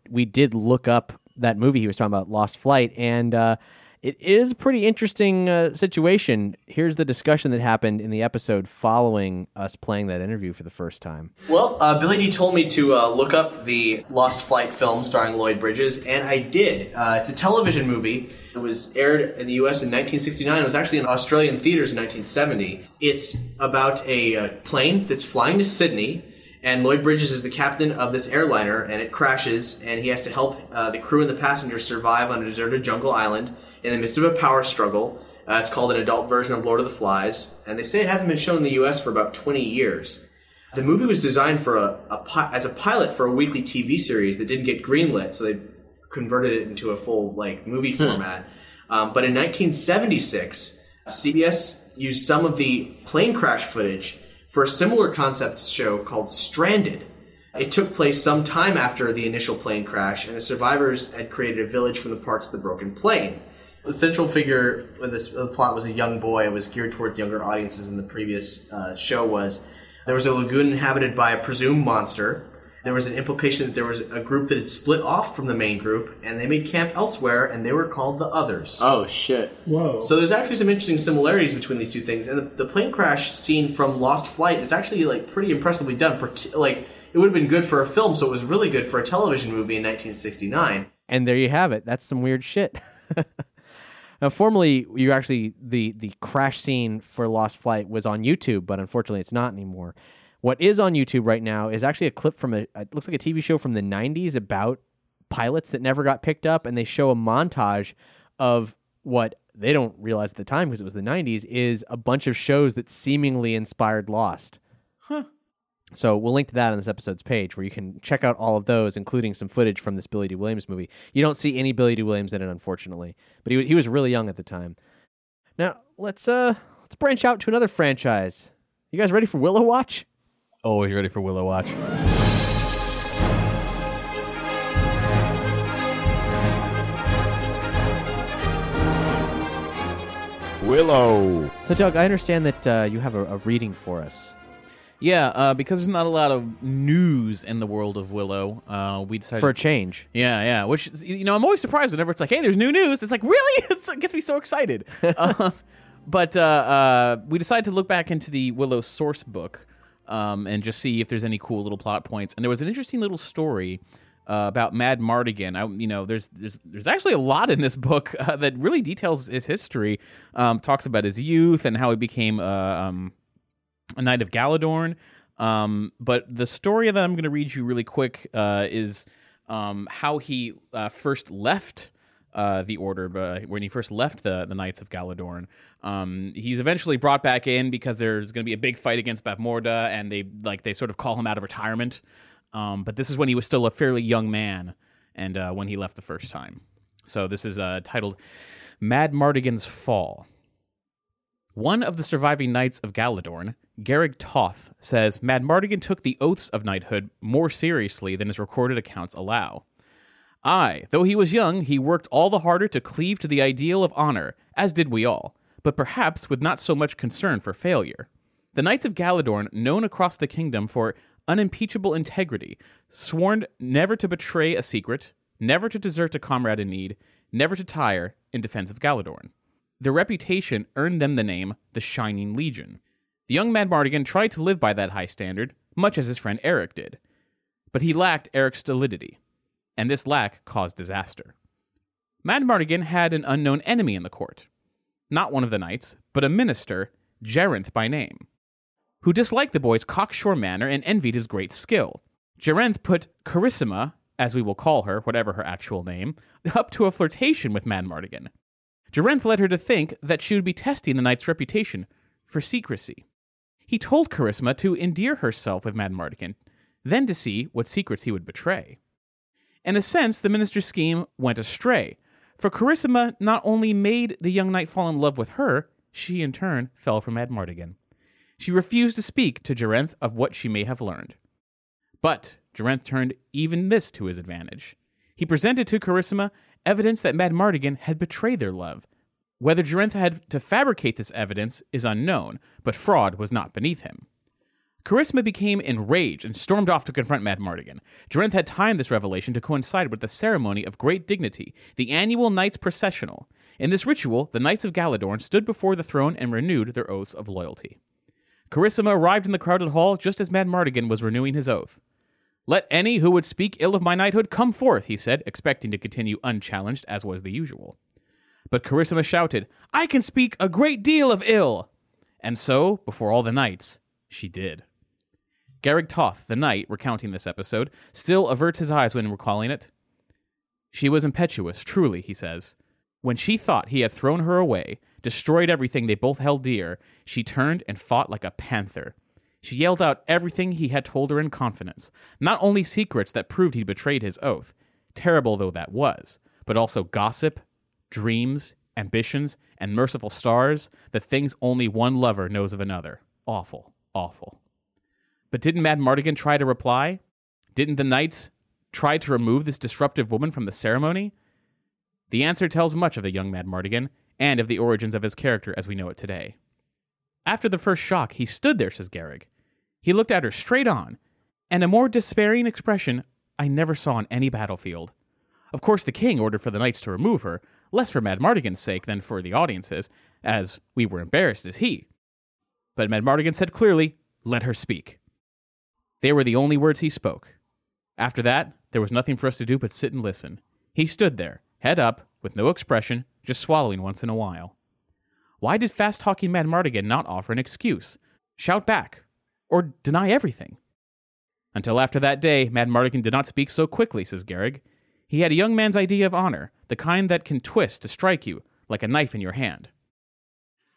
we did look up that movie he was talking about, Lost Flight, and uh, it is a pretty interesting uh, situation. Here's the discussion that happened in the episode following us playing that interview for the first time. Well, uh, Billy Dee told me to uh, look up the Lost Flight film starring Lloyd Bridges, and I did. Uh, it's a television movie. It was aired in the U.S. in 1969. It was actually in Australian theaters in 1970. It's about a uh, plane that's flying to Sydney, and Lloyd Bridges is the captain of this airliner, and it crashes, and he has to help uh, the crew and the passengers survive on a deserted jungle island in the midst of a power struggle. Uh, it's called an adult version of Lord of the Flies, and they say it hasn't been shown in the U.S. for about 20 years. The movie was designed for a, a as a pilot for a weekly TV series that didn't get greenlit, so they converted it into a full like movie format. Um, but in 1976, CBS used some of the plane crash footage for a similar concept show called Stranded. It took place some time after the initial plane crash, and the survivors had created a village from the parts of the broken plane. The central figure of this the plot was a young boy. It was geared towards younger audiences, and the previous uh, show was there was a lagoon inhabited by a presumed monster. There was an implication that there was a group that had split off from the main group, and they made camp elsewhere, and they were called the Others. Oh shit! Whoa. So there's actually some interesting similarities between these two things, and the, the plane crash scene from Lost Flight is actually like pretty impressively done. Parti- Like it would have been good for a film, so it was really good for a television movie in 1969. And there you have it. That's some weird shit. now, formerly, you actually the the crash scene for Lost Flight was on YouTube, but unfortunately, it's not anymore. What is on YouTube right now is actually a clip from a it looks like a TV show from the '90s about pilots that never got picked up, and they show a montage of what they don't realize at the time because it was the '90s is a bunch of shows that seemingly inspired Lost. So we'll link to that on this episode's page where you can check out all of those, including some footage from this Billy Dee Williams movie. You don't see any Billy Dee Williams in it, unfortunately, but he he was really young at the time. Now let's uh let's branch out to another franchise. You guys ready for Willow Watch? Always ready for Willow Watch. Willow. So Doug, I understand that uh, you have a, a reading for us. Yeah, uh, because there's not a lot of news in the world of Willow, uh, we decided For a change. Yeah, yeah. Which is- you know, I'm always surprised whenever it's like, "Hey, there's new news." It's like, really? It's, it gets me so excited. uh, but uh, uh, we decided to look back into the Willow source book um, and just see if there's any cool little plot points. And there was an interesting little story uh, about Madmartigan. I, you know, there's there's there's actually a lot in this book uh, that really details his history. Um, talks about his youth and how he became uh, um, a Knight of Galladoorn. Um, but the story that I'm going to read you really quick uh, is um, how he uh, first left uh, the Order, uh, when he first left the, the Knights of Galladoorn. Um, he's eventually brought back in because there's going to be a big fight against Bavmorda, and they like they sort of call him out of retirement. Um, but this is when he was still a fairly young man, and uh, when he left the first time. So this is uh, titled "Madmartigan's Fall." One of the surviving knights of Galladoorn, Garrig Toth, says Madmartigan took the oaths of knighthood more seriously than his recorded accounts allow. Aye, though he was young, he worked all the harder to cleave to the ideal of honor, as did we all, but perhaps with not so much concern for failure. The Knights of Galladoorn, known across the kingdom for unimpeachable integrity, sworn never to betray a secret, never to desert a comrade in need, never to tire in defense of Galladoorn. Their reputation earned them the name the Shining Legion. The young man Mardigan tried to live by that high standard, much as his friend Eric did. But he lacked Eric's stolidity, and this lack caused disaster. Madmartigan had an unknown enemy in the court. Not one of the knights, but a minister, Gerenth by name, who disliked the boy's cocksure manner and envied his great skill. Gerenth put Carissima, as we will call her, whatever her actual name, up to a flirtation with Madmartigan. Gerenth led her to think that she would be testing the knight's reputation for secrecy. He told Charisma to endear herself with Madmartigan, then to see what secrets he would betray. In a sense, the minister's scheme went astray, for Carissima not only made the young knight fall in love with her, she in turn fell for Madmartigan. She refused to speak to Gerenth of what she may have learned. But Gerenth turned even this to his advantage. He presented to Carissima evidence that Madmartigan had betrayed their love. Whether Gerenth had to fabricate this evidence is unknown, but fraud was not beneath him. Charisma became enraged and stormed off to confront Madmartigan. Gerenth had timed this revelation to coincide with the ceremony of great dignity, the annual Knights Processional. In this ritual, the Knights of Galladoorn stood before the throne and renewed their oaths of loyalty. Carissima arrived in the crowded hall just as Madmartigan was renewing his oath. Let any who would speak ill of my knighthood come forth, he said, expecting to continue unchallenged as was the usual. But Carissima shouted, I can speak a great deal of ill! And so, before all the knights, she did. Garrig Toth, the knight, recounting this episode, still averts his eyes when recalling it. She was impetuous, truly, he says. When she thought he had thrown her away, destroyed everything they both held dear, she turned and fought like a panther. She yelled out everything he had told her in confidence, not only secrets that proved he'd betrayed his oath, terrible though that was, but also gossip, dreams, ambitions, and merciful stars, the things only one lover knows of another. Awful, awful. But didn't Madmartigan try to reply? Didn't the knights try to remove this disruptive woman from the ceremony? The answer tells much of the young Madmartigan and of the origins of his character as we know it today. After the first shock, he stood there, says Garrick. He looked at her straight on, and a more despairing expression I never saw on any battlefield. Of course, the king ordered for the knights to remove her, less for Madmartigan's sake than for the audience's, as we were embarrassed as he. But Madmartigan said clearly, Let her speak. They were the only words he spoke. After that, there was nothing for us to do but sit and listen. He stood there, head up, with no expression, just swallowing once in a while. Why did fast talking Madmartigan not offer an excuse, shout back, or deny everything? Until after that day, Madmartigan did not speak so quickly, says Garrig. He had a young man's idea of honor, the kind that can twist to strike you, like a knife in your hand.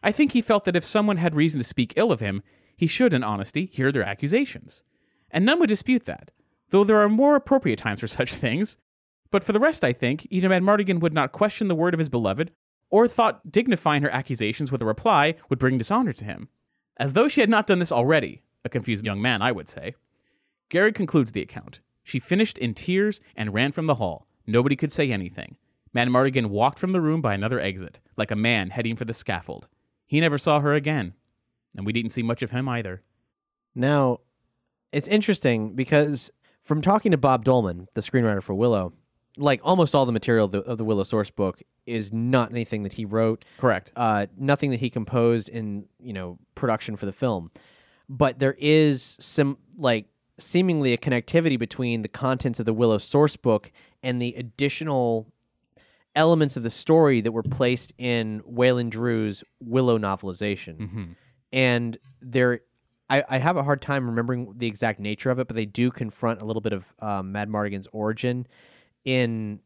I think he felt that if someone had reason to speak ill of him, he should, in honesty, hear their accusations. And none would dispute that, though there are more appropriate times for such things. But for the rest, I think, either Madmartigan would not question the word of his beloved, or thought dignifying her accusations with a reply would bring dishonor to him. As though she had not done this already, a confused young man, I would say. Gary concludes the account. She finished in tears and ran from the hall. Nobody could say anything. Madmartigan walked from the room by another exit, like a man heading for the scaffold. He never saw her again, and we didn't see much of him either. Now, it's interesting because from talking to Bob Dolman, the screenwriter for Willow, like almost all the material of the, of the Willow source book is not anything that he wrote. Correct. Uh, nothing that he composed in you know production for the film, but there is some like seemingly a connectivity between the contents of the Willow source book and the additional elements of the story that were placed in Wayland Drew's Willow novelization. Mm-hmm. And there, I, I have a hard time remembering the exact nature of it, but they do confront a little bit of um, Madmartigan's origin in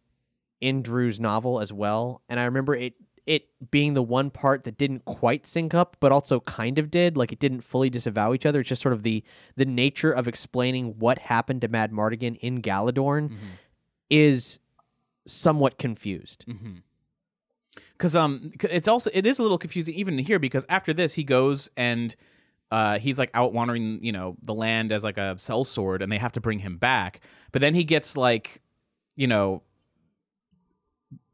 in Drew's novel as well. And I remember it it being the one part that didn't quite sync up, but also kind of did. Like it didn't fully disavow each other. It's just sort of the the nature of explaining what happened to Madmartigan in Galladoorn is somewhat confused. because um it's also it is a little confusing even here because after this he goes and uh he's like out wandering you know the land as like a sell sword and they have to bring him back but then he gets like you know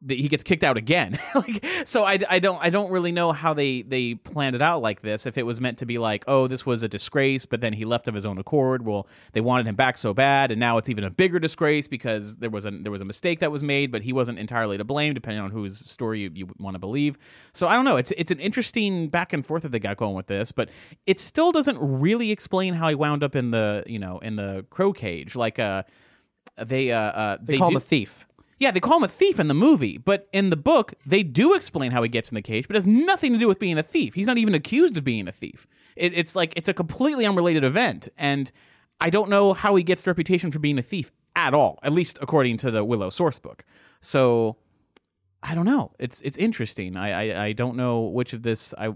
he gets kicked out again. Like so I, I don't i don't really know how they they planned it out like this. If it was meant to be like oh this was a disgrace but then he left of his own accord. Well they wanted him back so bad and now it's even a bigger disgrace because there was a there was a mistake that was made but he wasn't entirely to blame depending on whose story you, you want to believe. So i don't know it's it's an interesting back and forth that they got going with this but it still doesn't really explain how he wound up in the you know in the crow cage. Like uh they uh, uh They, call do- him a thief. Yeah, they call him a thief in the movie, but in the book, they do explain how he gets in the cage, but it has nothing to do with being a thief. He's not even accused of being a thief. It, it's like it's a completely unrelated event, and I don't know how he gets the reputation for being a thief at all, at least according to the Willow source book. So I don't know. It's it's interesting. I I, I don't know which of this I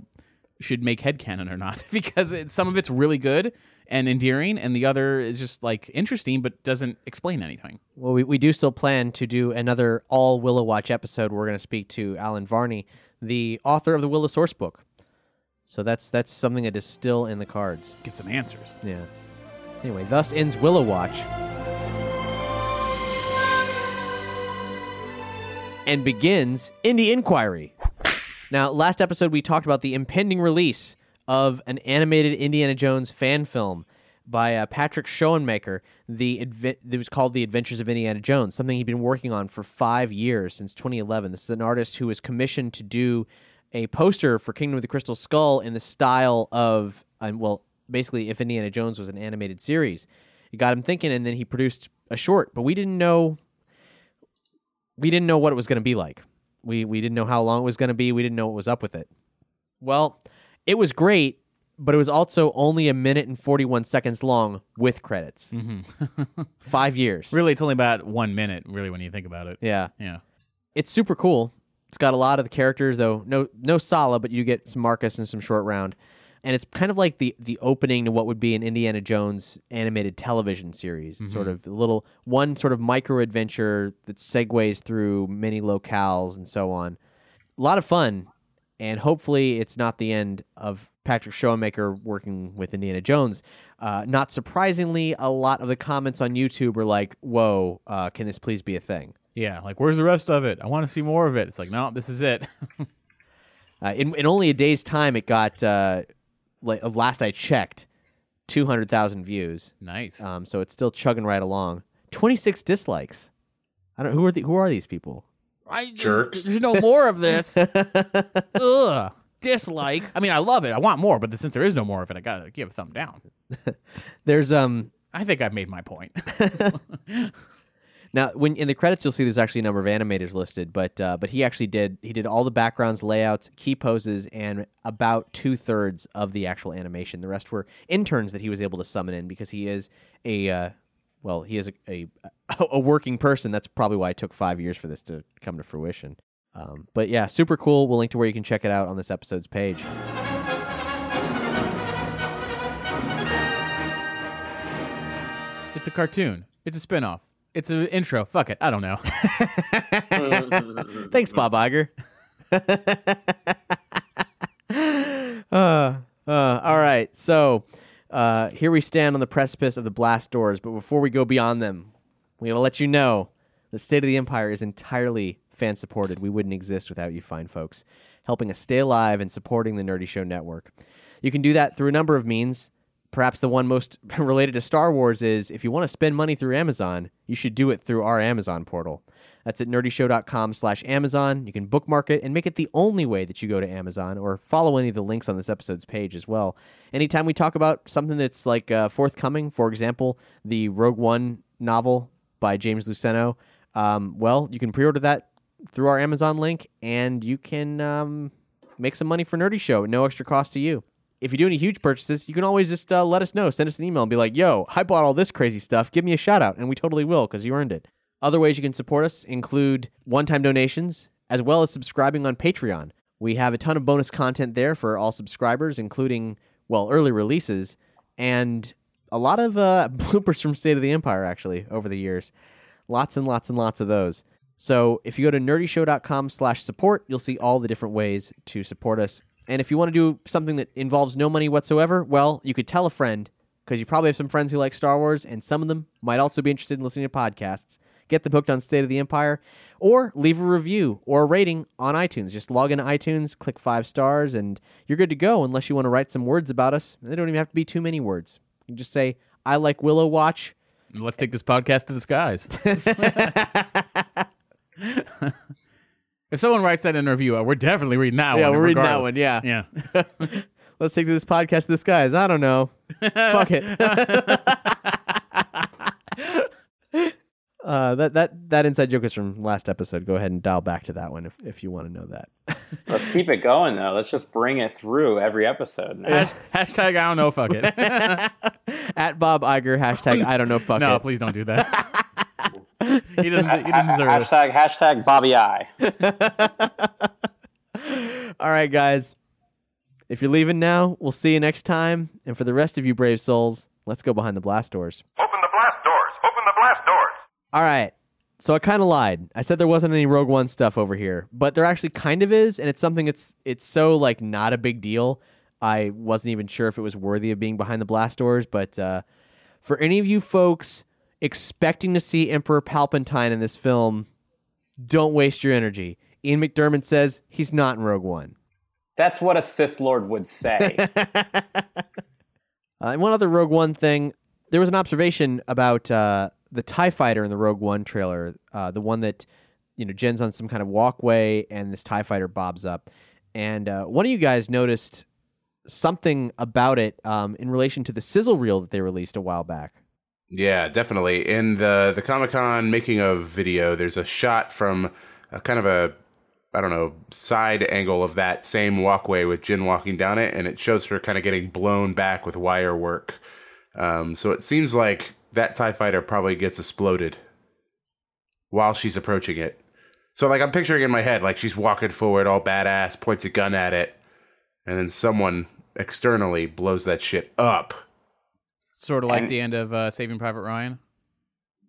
should make headcanon or not because it, some of it's really good and endearing, and the other is just like interesting but doesn't explain anything. Well, we, we do still plan to do another all Willow Watch episode. We're going to speak to Alan Varney, the author of the Willow source book. So that's that's something that is still in the cards. Get some answers. Yeah. Anyway, thus ends Willow Watch. And begins Indie Inquiry. Now, last episode we talked about the impending release of an animated Indiana Jones fan film by uh, Patrick Schoenmaker. The adve- it was called The Adventures of Indiana Jones, something he'd been working on for five years since 2011. This is an artist who was commissioned to do a poster for Kingdom of the Crystal Skull in the style of, um, well, basically, if Indiana Jones was an animated series. It got him thinking, and then he produced a short, but we didn't know we didn't know what it was going to be like. We we didn't know how long it was going to be. We didn't know what was up with it. Well, it was great, but it was also only a minute and 41 seconds long with credits. Mm-hmm. 5 years. Really, it's only about one minute, really, when you think about it. Yeah. Yeah. It's super cool. It's got a lot of the characters though. No no Sallah, but you get some Marcus and some short round. And it's kind of like the the opening to what would be an Indiana Jones animated television series. It's Sort of a little one sort of micro adventure that segues through many locales and so on. a lot of fun, and hopefully it's not the end of Patrick Schoenmaker working with Indiana Jones. Uh, not surprisingly, a lot of the comments on YouTube were like, "Whoa, uh, can this please be a thing?" Yeah, like where's the rest of it? I want to see more of it. It's like, no, this is it. Uh, in, in only a day's time, it got uh, like of last I checked, two hundred thousand views. nice. Um, so it's still chugging right along. Twenty six dislikes. I don't who are the, who are these people? I, there's- Jerks. There's, no more of this. Ugh. Dislike. I mean, I love it. I want more, but since there is no more of it, I gotta give a thumb down. There's um I think I've made my point. now when in the credits you'll see there's actually a number of animators listed, but uh, but he actually did he did all the backgrounds, layouts, key poses, and about two thirds of the actual animation. The rest were interns that he was able to summon in because he is a uh, well he is a, a a working person. That's probably why it took five years for this to come to fruition. Um, but yeah, super cool. We'll link to where you can check it out on this episode's page. it's a cartoon. It's a spin-off. It's an intro. Fuck it. I don't know. Thanks, Bob Iger. uh, uh, all right. So uh, here we stand on the precipice of the blast doors. But before we go beyond them, we gotta let you know that State of the Empire is entirely fan supported. We wouldn't exist without you fine folks helping us stay alive and supporting the Nerdy Show Network. You can do that through a number of means. Perhaps the one most related to Star Wars is if you want to spend money through Amazon, you should do it through our Amazon portal. That's at nerdyshow.com slash Amazon. You can bookmark it and make it the only way that you go to Amazon or follow any of the links on this episode's page as well. Anytime we talk about something that's like uh, forthcoming, for example, the Rogue One novel by James Luceno, um, well, you can pre-order that through our Amazon link and you can um, make some money for Nerdy Show no extra cost to you. If you do any huge purchases, you can always just uh, let us know. Send us an email and be like, yo, I bought all this crazy stuff. Give me a shout out. And we totally will because you earned it. Other ways you can support us include one time donations as well as subscribing on Patreon. We have a ton of bonus content there for all subscribers, including, well, early releases and a lot of uh, bloopers from State of the Empire, actually, over the years. Lots and lots and lots of those. So if you go to nerdyshow.com slash support, you'll see all the different ways to support us. And if you want to do something that involves no money whatsoever, well, you could tell a friend because you probably have some friends who like Star Wars, and some of them might also be interested in listening to podcasts. Get them hooked on State of the Empire, or leave a review or a rating on iTunes. Just log into iTunes, click five stars, and you're good to go. Unless you want to write some words about us, they don't even have to be too many words. You just say, "I like Willow Watch." Let's take this podcast to the skies. if someone writes that in a review, uh, we're definitely reading that Yeah, one. we're reading that one, yeah. Yeah. Let's take this podcast to the skies. I don't know. Fuck it. Uh, that that that inside joke is from last episode. Go ahead and dial back to that one if, if you want to know that. Let's keep it going though. Let's just bring it through every episode. Now. Hash- hashtag I don't know. Fuck it. At Bob Iger, hashtag I don't know. Fuck no, it. No, please don't do that. he doesn't. He doesn't deserve it. hashtag hashtag Bobby I. All right, guys. If you're leaving now, we'll see you next time. And for the rest of you brave souls, let's go behind the blast doors. Open the blast doors. Open the blast doors. All right. So I kind of lied. I said there wasn't any Rogue One stuff over here, but there actually kind of is, and it's something that's it's so like not a big deal. I wasn't even sure if it was worthy of being behind the blast doors, but uh, for any of you folks expecting to see Emperor Palpatine in this film, don't waste your energy. Ian McDiarmid says he's not in Rogue One. That's what a Sith Lord would say. Uh, and one other Rogue One thing, there was an observation about uh, the Tie Fighter in the Rogue One trailer, uh, the one that you know Jyn's on some kind of walkway and this Tie Fighter bobs up, and uh, one of you guys noticed something about it um, in relation to the sizzle reel that they released a while back. Yeah, definitely. In the the Comic Con making of video, there's a shot from a kind of a I don't know side angle of that same walkway with Jyn walking down it, and it shows her kind of getting blown back with wire work. Um, so it seems like that Tie Fighter probably gets exploded while she's approaching it. So like I'm picturing in my head like she's walking forward, all badass, points a gun at it, and then someone externally blows that shit up, Sort of like And- the end of uh, Saving Private Ryan.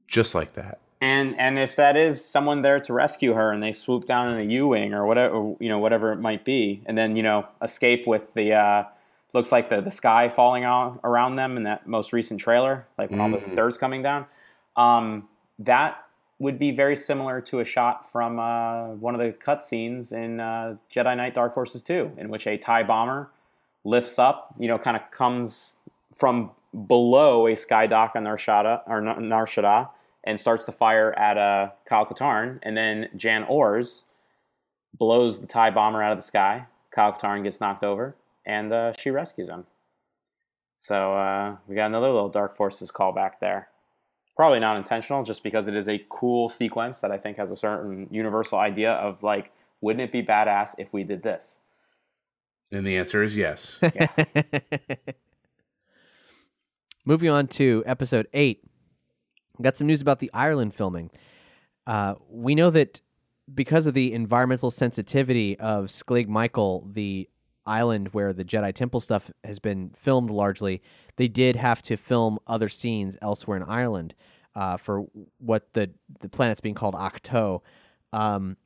just like that. And and if that is someone there to rescue her, and they swoop down in a U wing or whatever, you know, whatever it might be, and then you know escape with the uh, looks like the the sky falling out around them in that most recent trailer, like when all the Mm. dirt's coming down. Um, that would be very similar to a shot from uh, one of the cutscenes in uh, Jedi Knight Dark Forces 2, in which a TIE bomber lifts up, you know, kind of comes from below a sky dock on Nar Shaddaa, or Nar- Narshada and starts to fire at uh, Kyle Katarn. And then Jan Ors blows the TIE bomber out of the sky. Kyle Katarn gets knocked over, and uh, she rescues him. So uh, we got another little Dark Forces callback there. Probably not intentional, just because it is a cool sequence that I think has a certain universal idea of like, wouldn't it be badass if we did this? And the answer is yes. Moving on to episode eight, got some news about the Ireland filming. Uh, we know that because of the environmental sensitivity of Skellig Michael, the island where the Jedi Temple stuff has been filmed largely, they did have to film other scenes elsewhere in Ireland uh, for what the the planet's being called Ahch-To. Um,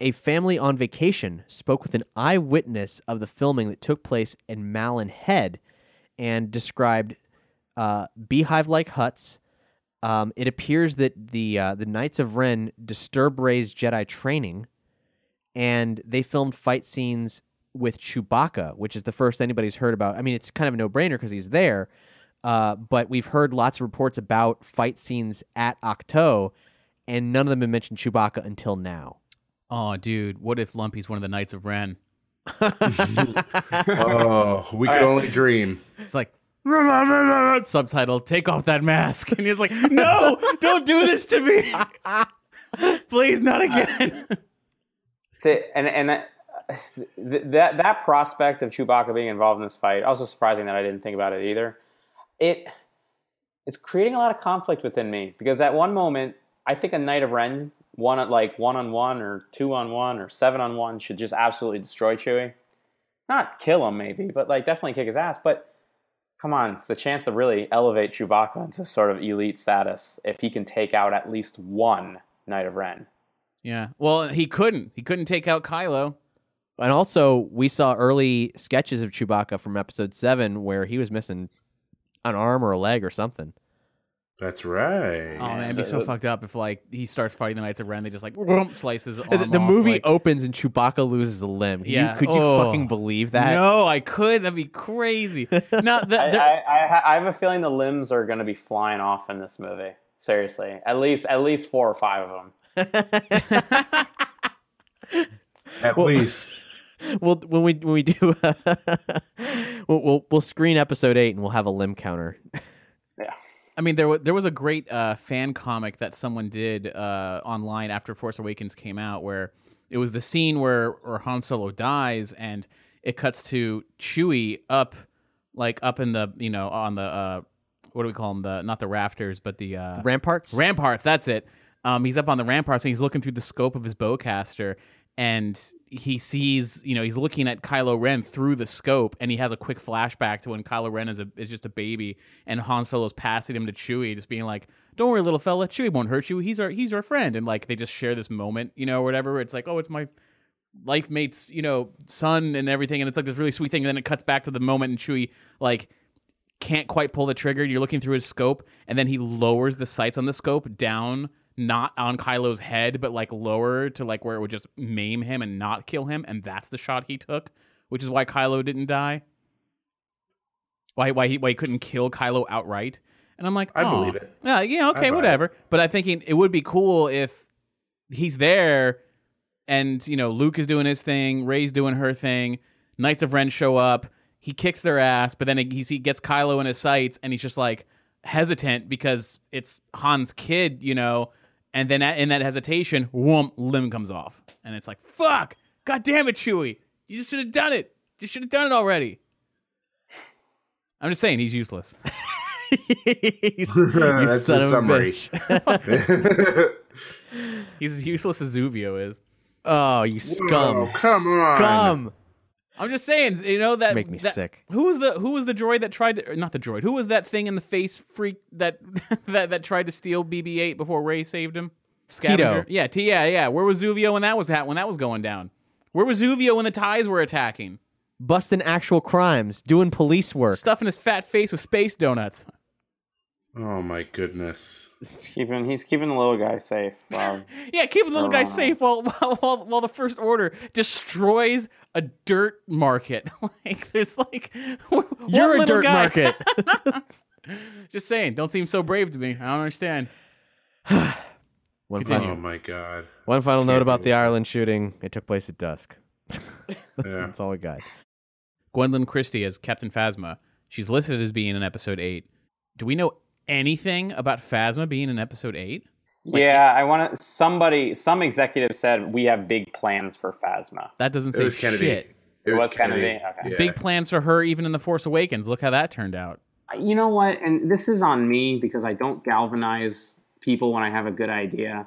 a family on vacation spoke with an eyewitness of the filming that took place in Malin Head and described uh, beehive-like huts. Um, it appears that the uh, the Knights of Ren disturb Rey's Jedi training, and they filmed fight scenes with Chewbacca, which is the first anybody's heard about. I mean, it's kind of a no-brainer because he's there, uh, but we've heard lots of reports about fight scenes at Ahch-To, and none of them have mentioned Chewbacca until now. Oh, dude, what if Lumpy's one of the Knights of Ren? oh, we could only dream. It's like subtitle, take off that mask. And he's like, No, don't do this to me. Please, not again. See, and and that, th- that that prospect of Chewbacca being involved in this fight also surprising that I didn't think about it either. It it's creating a lot of conflict within me because at one moment I think a Knight of Ren one at like one on one or two on one or seven on one should just absolutely destroy Chewie. Not kill him maybe, but like definitely kick his ass. But come on, it's a chance to really elevate Chewbacca into sort of elite status if he can take out at least one Knight of Ren. Yeah. Well, he couldn't. He couldn't take out Kylo. And also, we saw early sketches of Chewbacca from Episode Seven where he was missing an arm or a leg or something. That's right. Oh man, it'd be so fucked up if like he starts fighting the Knights of Ren, they just like whoomp, slices arm The, the off, movie like- opens and Chewbacca loses a limb. Can Yeah. you, could you Oh. fucking believe that? No, I could. That'd be crazy. Now, the, I, the- I, I, I have a feeling the limbs are going to be flying off in this movie. Seriously, at least at least four or five of them. At least. Well, when we when we do, we'll, we'll we'll screen Episode Eight and we'll have a limb counter. Yeah. I mean, there was there was a great uh, fan comic that someone did uh, online after Force Awakens came out, where it was the scene where where Han Solo dies, and it cuts to Chewie up, like up in the you know on the uh, what do we call them the not the rafters but the uh, ramparts. ramparts. That's it. Um, he's up on the ramparts and he's looking through the scope of his bowcaster, and he sees, you know, he's looking at Kylo Ren through the scope, and he has a quick flashback to when Kylo Ren is a is just a baby, and Han Solo's passing him to Chewie, just being like, "Don't worry, little fella, Chewie won't hurt you. He's our he's our friend," and like they just share this moment, you know, whatever. It's like, oh, it's my life mate's, you know, son and everything, and it's like this really sweet thing. And then it cuts back to the moment, and Chewie like can't quite pull the trigger. You're looking through his scope, and then he lowers the sights on the scope down, not on Kylo's head, but like lower to like where it would just maim him and not kill him. And that's the shot he took, which is why Kylo didn't die. Why why he why he couldn't kill Kylo outright. And I'm like, I believe it. Yeah, yeah, okay, whatever. But I'm thinking it would be cool if he's there and you know Luke is doing his thing, Rey's doing her thing, Knights of Ren show up, he kicks their ass, but then he, he gets Kylo in his sights and he's just like hesitant because it's Han's kid, you know, and then in that hesitation, whoom, limb comes off, and it's like fuck, god damn it, Chewie, you just should have done it, you should have done it already. I'm just saying he's useless. He's- you That's son the of a summary. bitch. He's as useless as Zuvio is. Oh, you scum! Whoa, come on. Scum! I'm just saying, you know that Make me that- sick. Who was the who was the droid that tried to not the droid? Who was that thing in the face freak that that that tried to steal BB-8 before Rey saved him? Scavenger. Teedo. Yeah, T- yeah, yeah. Where was Zuvio when that was ha- when that was going down? Where was Zuvio when the TIEs were attacking? Busting actual crimes, doing police work. Stuffing his fat face with space donuts. Oh my goodness. He's keeping he's keeping the little guy safe. Wow. Um, yeah, keep the little guy safe while, while while while the First Order destroys a dirt market. like there's like You're a dirt guy- market. Just saying, don't seem so brave to me. I don't understand. One Continue. final, Oh my god. one final note Can't about the Ireland shooting. It took place at dusk. Yeah. That's all we got. Gwendoline Christie as Captain Phasma. She's listed as being in episode eight. Do we know anything about Phasma being in episode eight? yeah, I want to. Somebody, some executive said we have big plans for Phasma. That doesn't It say was Kennedy. shit. It It was was Kennedy? Kennedy. Okay. Yeah. Big plans for her even in the Force Awakens. Look how that turned out. You know what? And this is on me because I don't galvanize people when I have a good idea.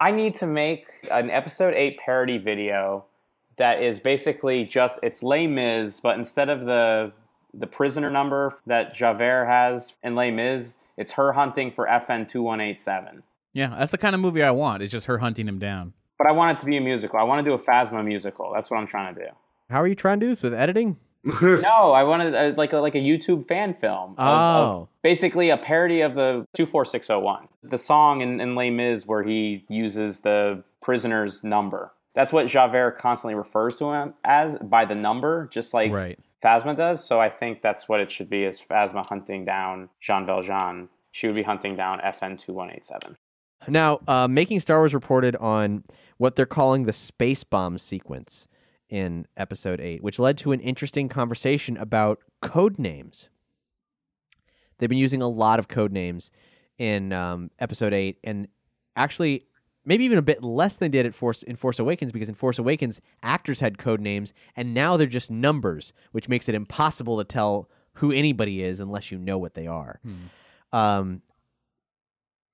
I need to make an episode 8 parody video that is basically just it's Les Mis, but instead of the the prisoner number that Javert has in Les Mis, it's her hunting for FN 2187. Yeah, that's the kind of movie I want. It's just her hunting him down. But I want it to be a musical. I want to do a Phasma musical. That's what I'm trying to do. How are you trying to do this with editing? no, I wanted uh, like a, like a YouTube fan film. Of, of Oh. basically a parody of the 24601. The song in, in Les Mis where he uses the prisoner's number. That's what Javert constantly refers to him as by the number, just like Right. Phasma does. So I think that's what it should be: is Phasma hunting down Jean Valjean. She would be hunting down FN 2187. Now, uh, Making Star Wars reported on what they're calling the space bomb sequence in Episode 8, which led to an interesting conversation about code names. They've been using a lot of code names in um, Episode 8, and actually, maybe even a bit less than they did at Force in Force Awakens, because in Force Awakens, actors had code names, and now they're just numbers, which makes it impossible to tell who anybody is unless you know what they are. Um,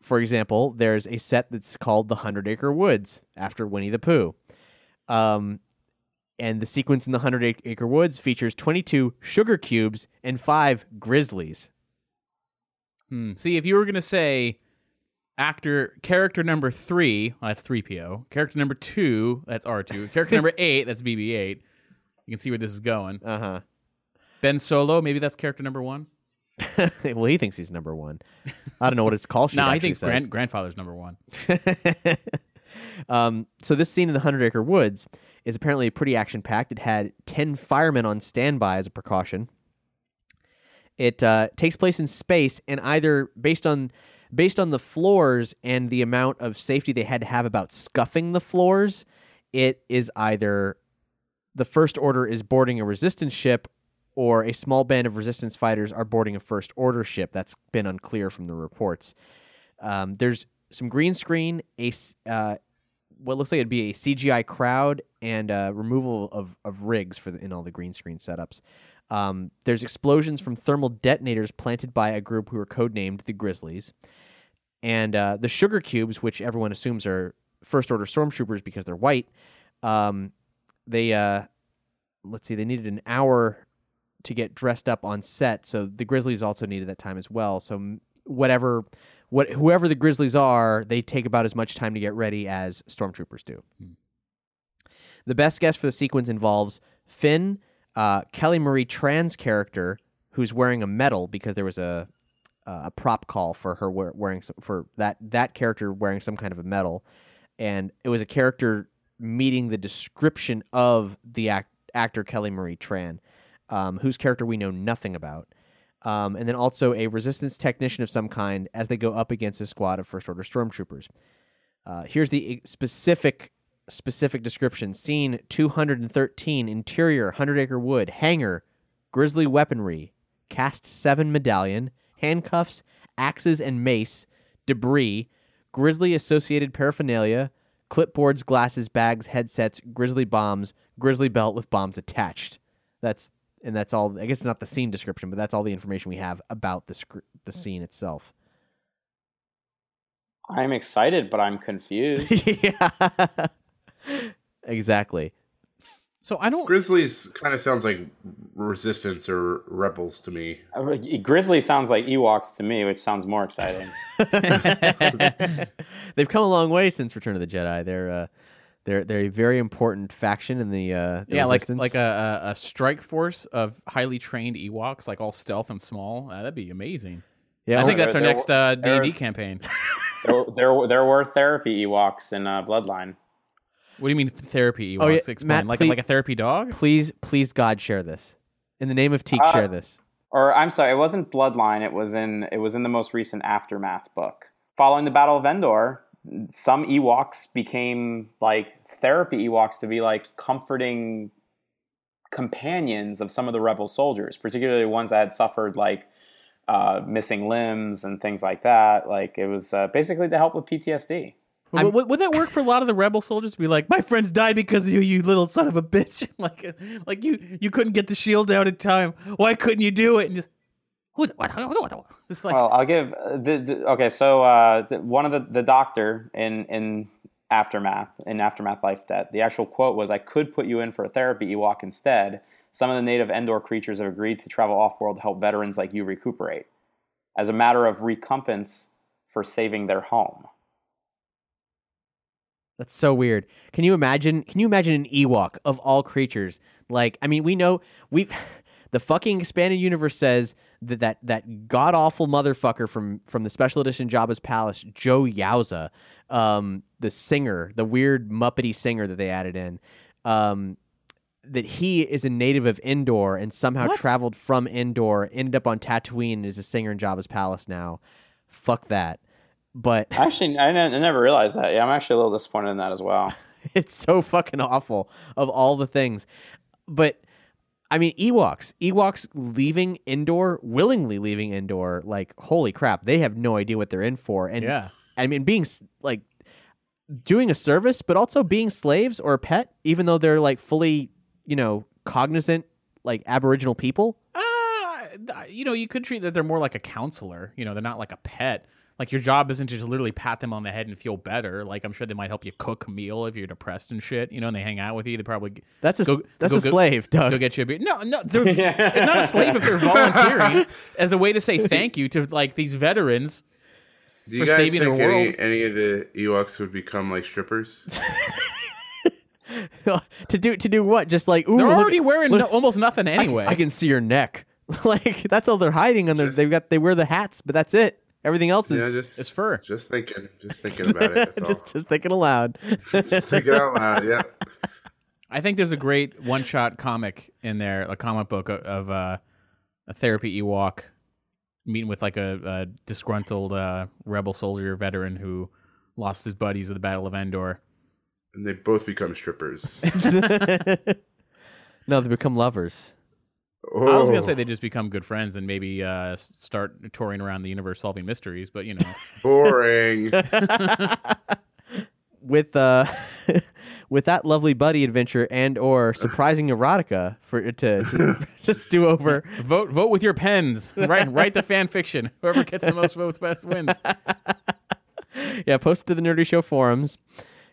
for example, there's a set that's called the Hundred Acre Woods after Winnie the Pooh. Um, and the sequence in the Hundred Acre Woods features 22 sugar cubes and five grizzlies. Hmm. See, if you were gonna say actor character number three, well, that's three PO. Character number two, that's R two. Character number eight, that's BB eight. You can see where this is going. Uh huh. Ben Solo, maybe that's character number one. well, he thinks he's number one. I don't know what his call sheet No, he thinks grand- grandfather's number one. um, so this scene in the Hundred Acre Woods is apparently pretty action packed. It had ten firemen on standby as a precaution. It uh, takes place in space, and either based on based on the floors and the amount of safety they had to have about scuffing the floors, it is either the First Order is boarding a resistance ship, or a small band of resistance fighters are boarding a First Order ship. That's been unclear from the reports. Um, there's some green screen, a uh, what looks like it'd be a CGI crowd, and uh, removal of, of rigs for the, in all the green screen setups. Um, there's explosions from thermal detonators planted by a group who are codenamed the Grizzlies, and uh, the sugar cubes, which everyone assumes are First Order stormtroopers because they're white. Um, they uh, let's see, they needed an hour to get dressed up on set, so the Grizzlies also needed that time as well. So whatever, what whoever the Grizzlies are, they take about as much time to get ready as stormtroopers do. The best guess for the sequence involves Finn, uh, Kelly Marie Tran's character, who's wearing a medal because there was a uh, a prop call for her wear, wearing some, for that that character wearing some kind of a medal, and it was a character meeting the description of the act, actor Kelly Marie Tran, um, whose character we know nothing about. Um, and then also a resistance technician of some kind as they go up against a squad of First Order stormtroopers. Uh, here's the specific specific description: Scene 213, interior, Hundred Acre Wood, hangar, grizzly weaponry, cast seven medallion, handcuffs, axes and mace, debris, grizzly associated paraphernalia, clipboards, glasses, bags, headsets, grizzly bombs, grizzly belt with bombs attached. That's and that's all. I guess it's not the scene description, but that's all the information we have about the scr- the scene itself. I'm excited, but I'm confused. yeah, exactly. So I don't. Grizzlies kind of sounds like resistance or rebels to me. Uh, Grizzly sounds like Ewoks to me, which sounds more exciting. They've come a long way since Return of the Jedi. They're uh, they're they're a very important faction in the, uh, the yeah, like Resistance. like a, a a strike force of highly trained Ewoks, like all stealth and small. Uh, that'd be amazing. Yeah, I think that's our they're- next uh, D they're- and D campaign. there, there, there were therapy Ewoks in uh, Bloodline. What do you mean therapy Ewoks? Oh, yeah, Explain. Matt, like please- like a therapy dog? please please God share this in the name of Teak. Uh, share this. Or I'm sorry, it wasn't Bloodline. It was in it was in the most recent Aftermath book. Following the Battle of Endor, some Ewoks became like therapy Ewoks to be like comforting companions of some of the rebel soldiers, particularly ones that had suffered like uh, missing limbs and things like that. Like it was uh, basically to help with PTSD. Would, would, would that work for a lot of the rebel soldiers? To be like, my friends died because of you, you little son of a bitch. like, like you, you couldn't get the shield out in time. Why couldn't you do it? And just, who- what- what- what- what- it's like, well, I'll give the, the okay. So uh, the, one of the the doctor in in aftermath in aftermath life debt. The actual quote was, "I could put you in for a therapy Ewok instead. Some of the native Endor creatures have agreed to travel off world to help veterans like you recuperate, as a matter of recompense for saving their home." That's so weird. Can you imagine? Can you imagine an Ewok of all creatures? Like, I mean, we know we, the fucking expanded universe says that that that god awful motherfucker from from the special edition Jabba's palace, Joh Yowza, um, the singer, the weird muppety singer that they added in, um, that he is a native of Endor and somehow What? traveled from Endor, ended up on Tatooine, and is a singer in Jabba's palace now. Fuck that. But Actually, I, never realized that. Yeah, I'm actually a little disappointed in that as well. it's so fucking awful of all the things. But I mean, Ewoks, Ewoks leaving Endor, willingly leaving Endor. like holy crap, they have no idea what they're in for. And Yeah. I mean, being like doing a service, but also being slaves or a pet, even though they're like fully, you know, cognizant, like Aboriginal people. ah, you know, you could treat that they're more like a counselor. You know, they're not like a pet. Like your job isn't to just literally pat them on the head and feel better. Like I'm sure they might help you cook a meal if you're depressed and shit. You know, and they hang out with you. They probably That's a go- that's go- a go- slave, Doug. Go get you a beer. No, no, they're, it's not a slave if they're volunteering as a way to say thank you to like these veterans. Do you For guys saving think any, any of the Ewoks would become like strippers? to do to do what? Just like ooh, They're look- already wearing look- no, almost nothing anyway. I, can see your neck. like that's all they're hiding on their. They've got they wear the hats, but that's it. Everything else is yeah, just it's fur. Just thinking, just thinking about it. Just just thinking aloud. just thinking out loud. Yeah. I think there's a great one-shot comic in there, a comic book of, of uh, a therapy Ewok meeting with like a, a disgruntled uh, rebel soldier veteran who lost his buddies at the Battle of Endor. And they both become strippers. no, they become lovers. I was gonna Oh, say they just become good friends and maybe uh, start touring around the universe solving mysteries, but you know, boring. With uh, with that lovely buddy adventure and or surprising erotica for to to, to stew over. vote vote with your pens. Write write the fan fiction. Whoever gets the most votes best wins. yeah, post to the Nerdy Show forums.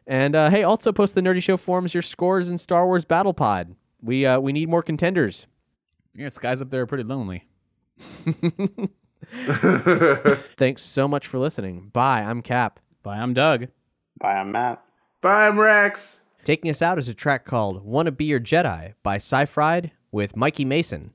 And uh, hey, also post the Nerdy Show forums your scores in Star Wars Battle Pod. We uh, we need more contenders. Yeah, this guys up there are pretty lonely. Thanks so much for listening. Bye. I'm Cap. Bye. I'm Doug. Bye, I'm Matt. Bye, I'm Rex. Taking us out is a track called Wanna Be Your Jedi by Sci-Fried with Mikey Mason.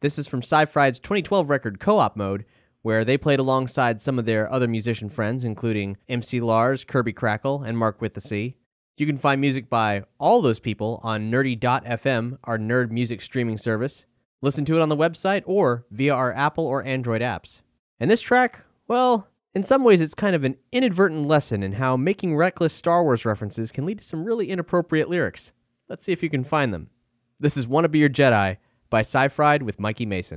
This is from Sci-Fried's 2012 record Co-op Mode, where they played alongside some of their other musician friends, including MC Lars, Kirby Krackle, and Marc with the C. You can find music by all those people on nerdy.fm, our nerd music streaming service. Listen to it on the website or via our Apple or Android apps. And this track, well, in some ways it's kind of an inadvertent lesson in how making reckless Star Wars references can lead to some really inappropriate lyrics. Let's see if you can find them. This is Wanna Be Your Jedi by Sci-Fried with Mikey Mason.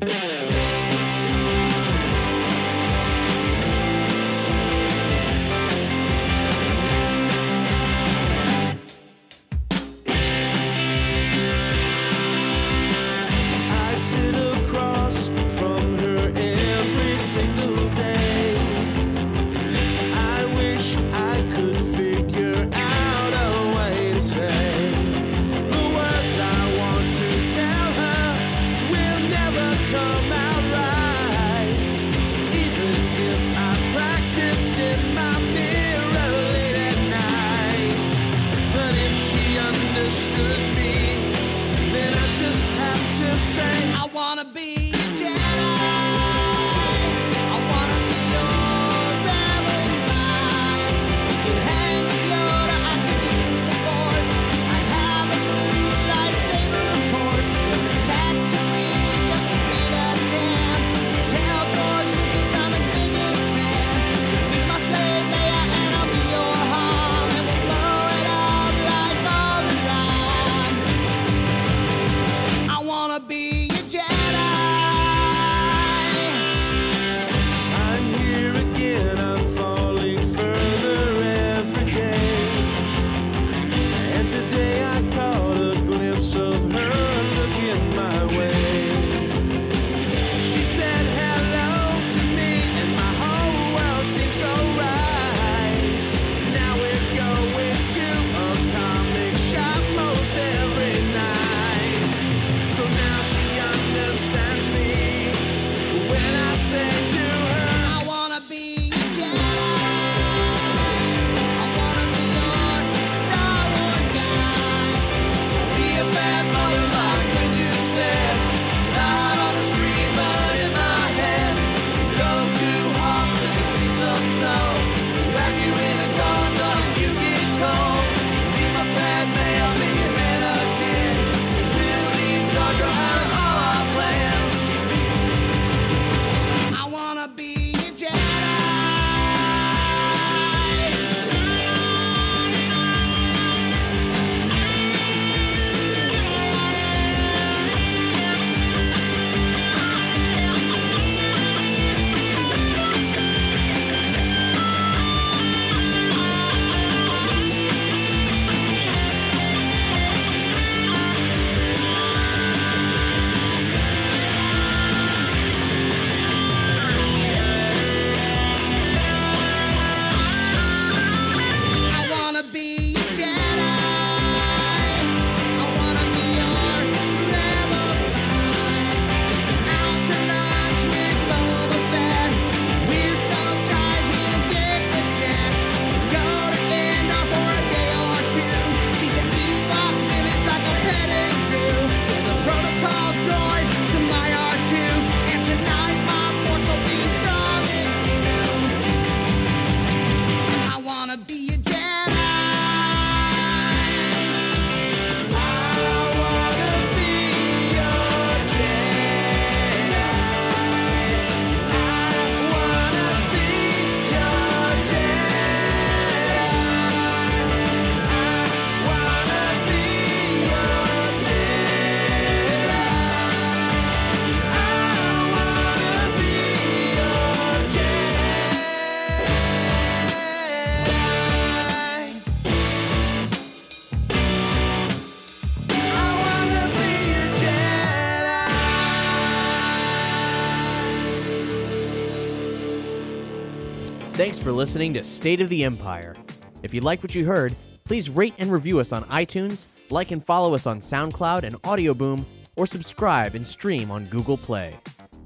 For listening to State of the Empire. If you like what you heard, please rate and review us on iTunes, like and follow us on SoundCloud and Audio Boom, or subscribe and stream on Google Play.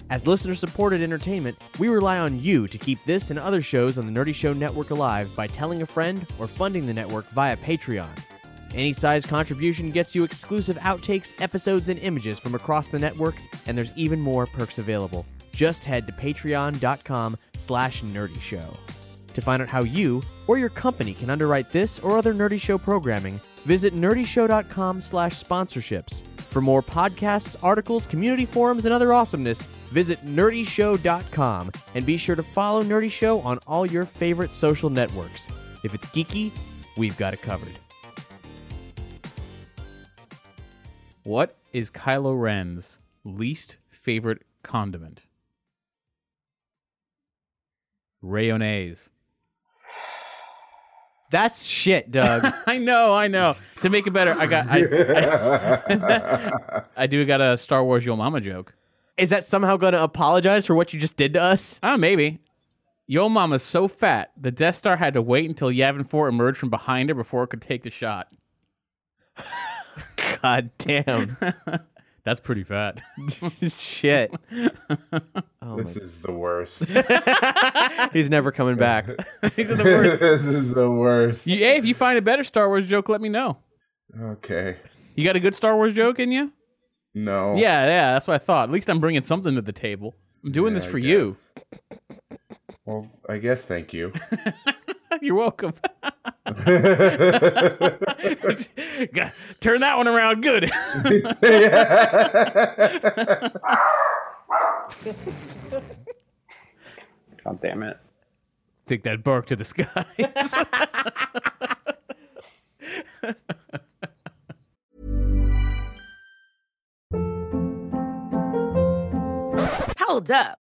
As listener supported entertainment, we rely on you to keep this and other shows on the Nerdy Show Network alive by telling a friend or funding the network via Patreon. Any size contribution gets you exclusive outtakes, episodes, and images from across the network, and there's even more perks available. Just head to patreon.com slash nerdy show. To find out how you or your company can underwrite this or other Nerdy Show programming, visit nerdyshow.com slash sponsorships. For more podcasts, articles, community forums, and other awesomeness, visit nerdyshow.com and be sure to follow Nerdy Show on all your favorite social networks. If it's geeky, we've got it covered. What is Kylo Ren's least favorite condiment? Rayonnaise. That's shit, Doug. I know, I know. To make it better, I got I, I, I do got a Star Wars Yo Mama joke. Is that somehow going to apologize for what you just did to us? Oh, maybe. Yo Mama's so fat, the Death Star had to wait until Yavin 4 emerged from behind her before it could take the shot. God damn. That's pretty fat. Shit. Oh this my- is the worst. He's never coming back. These are the worst. this is the worst. You, hey, if you find a better Star Wars joke, let me know. Okay. You got a good Star Wars joke in you? No. Yeah, yeah, that's what I thought. At least I'm bringing something to the table. I'm doing Yeah, this I for you. Well, I guess thank you. You're welcome. Turn that one around good. God damn it. Take that bark to the skies. Hold up.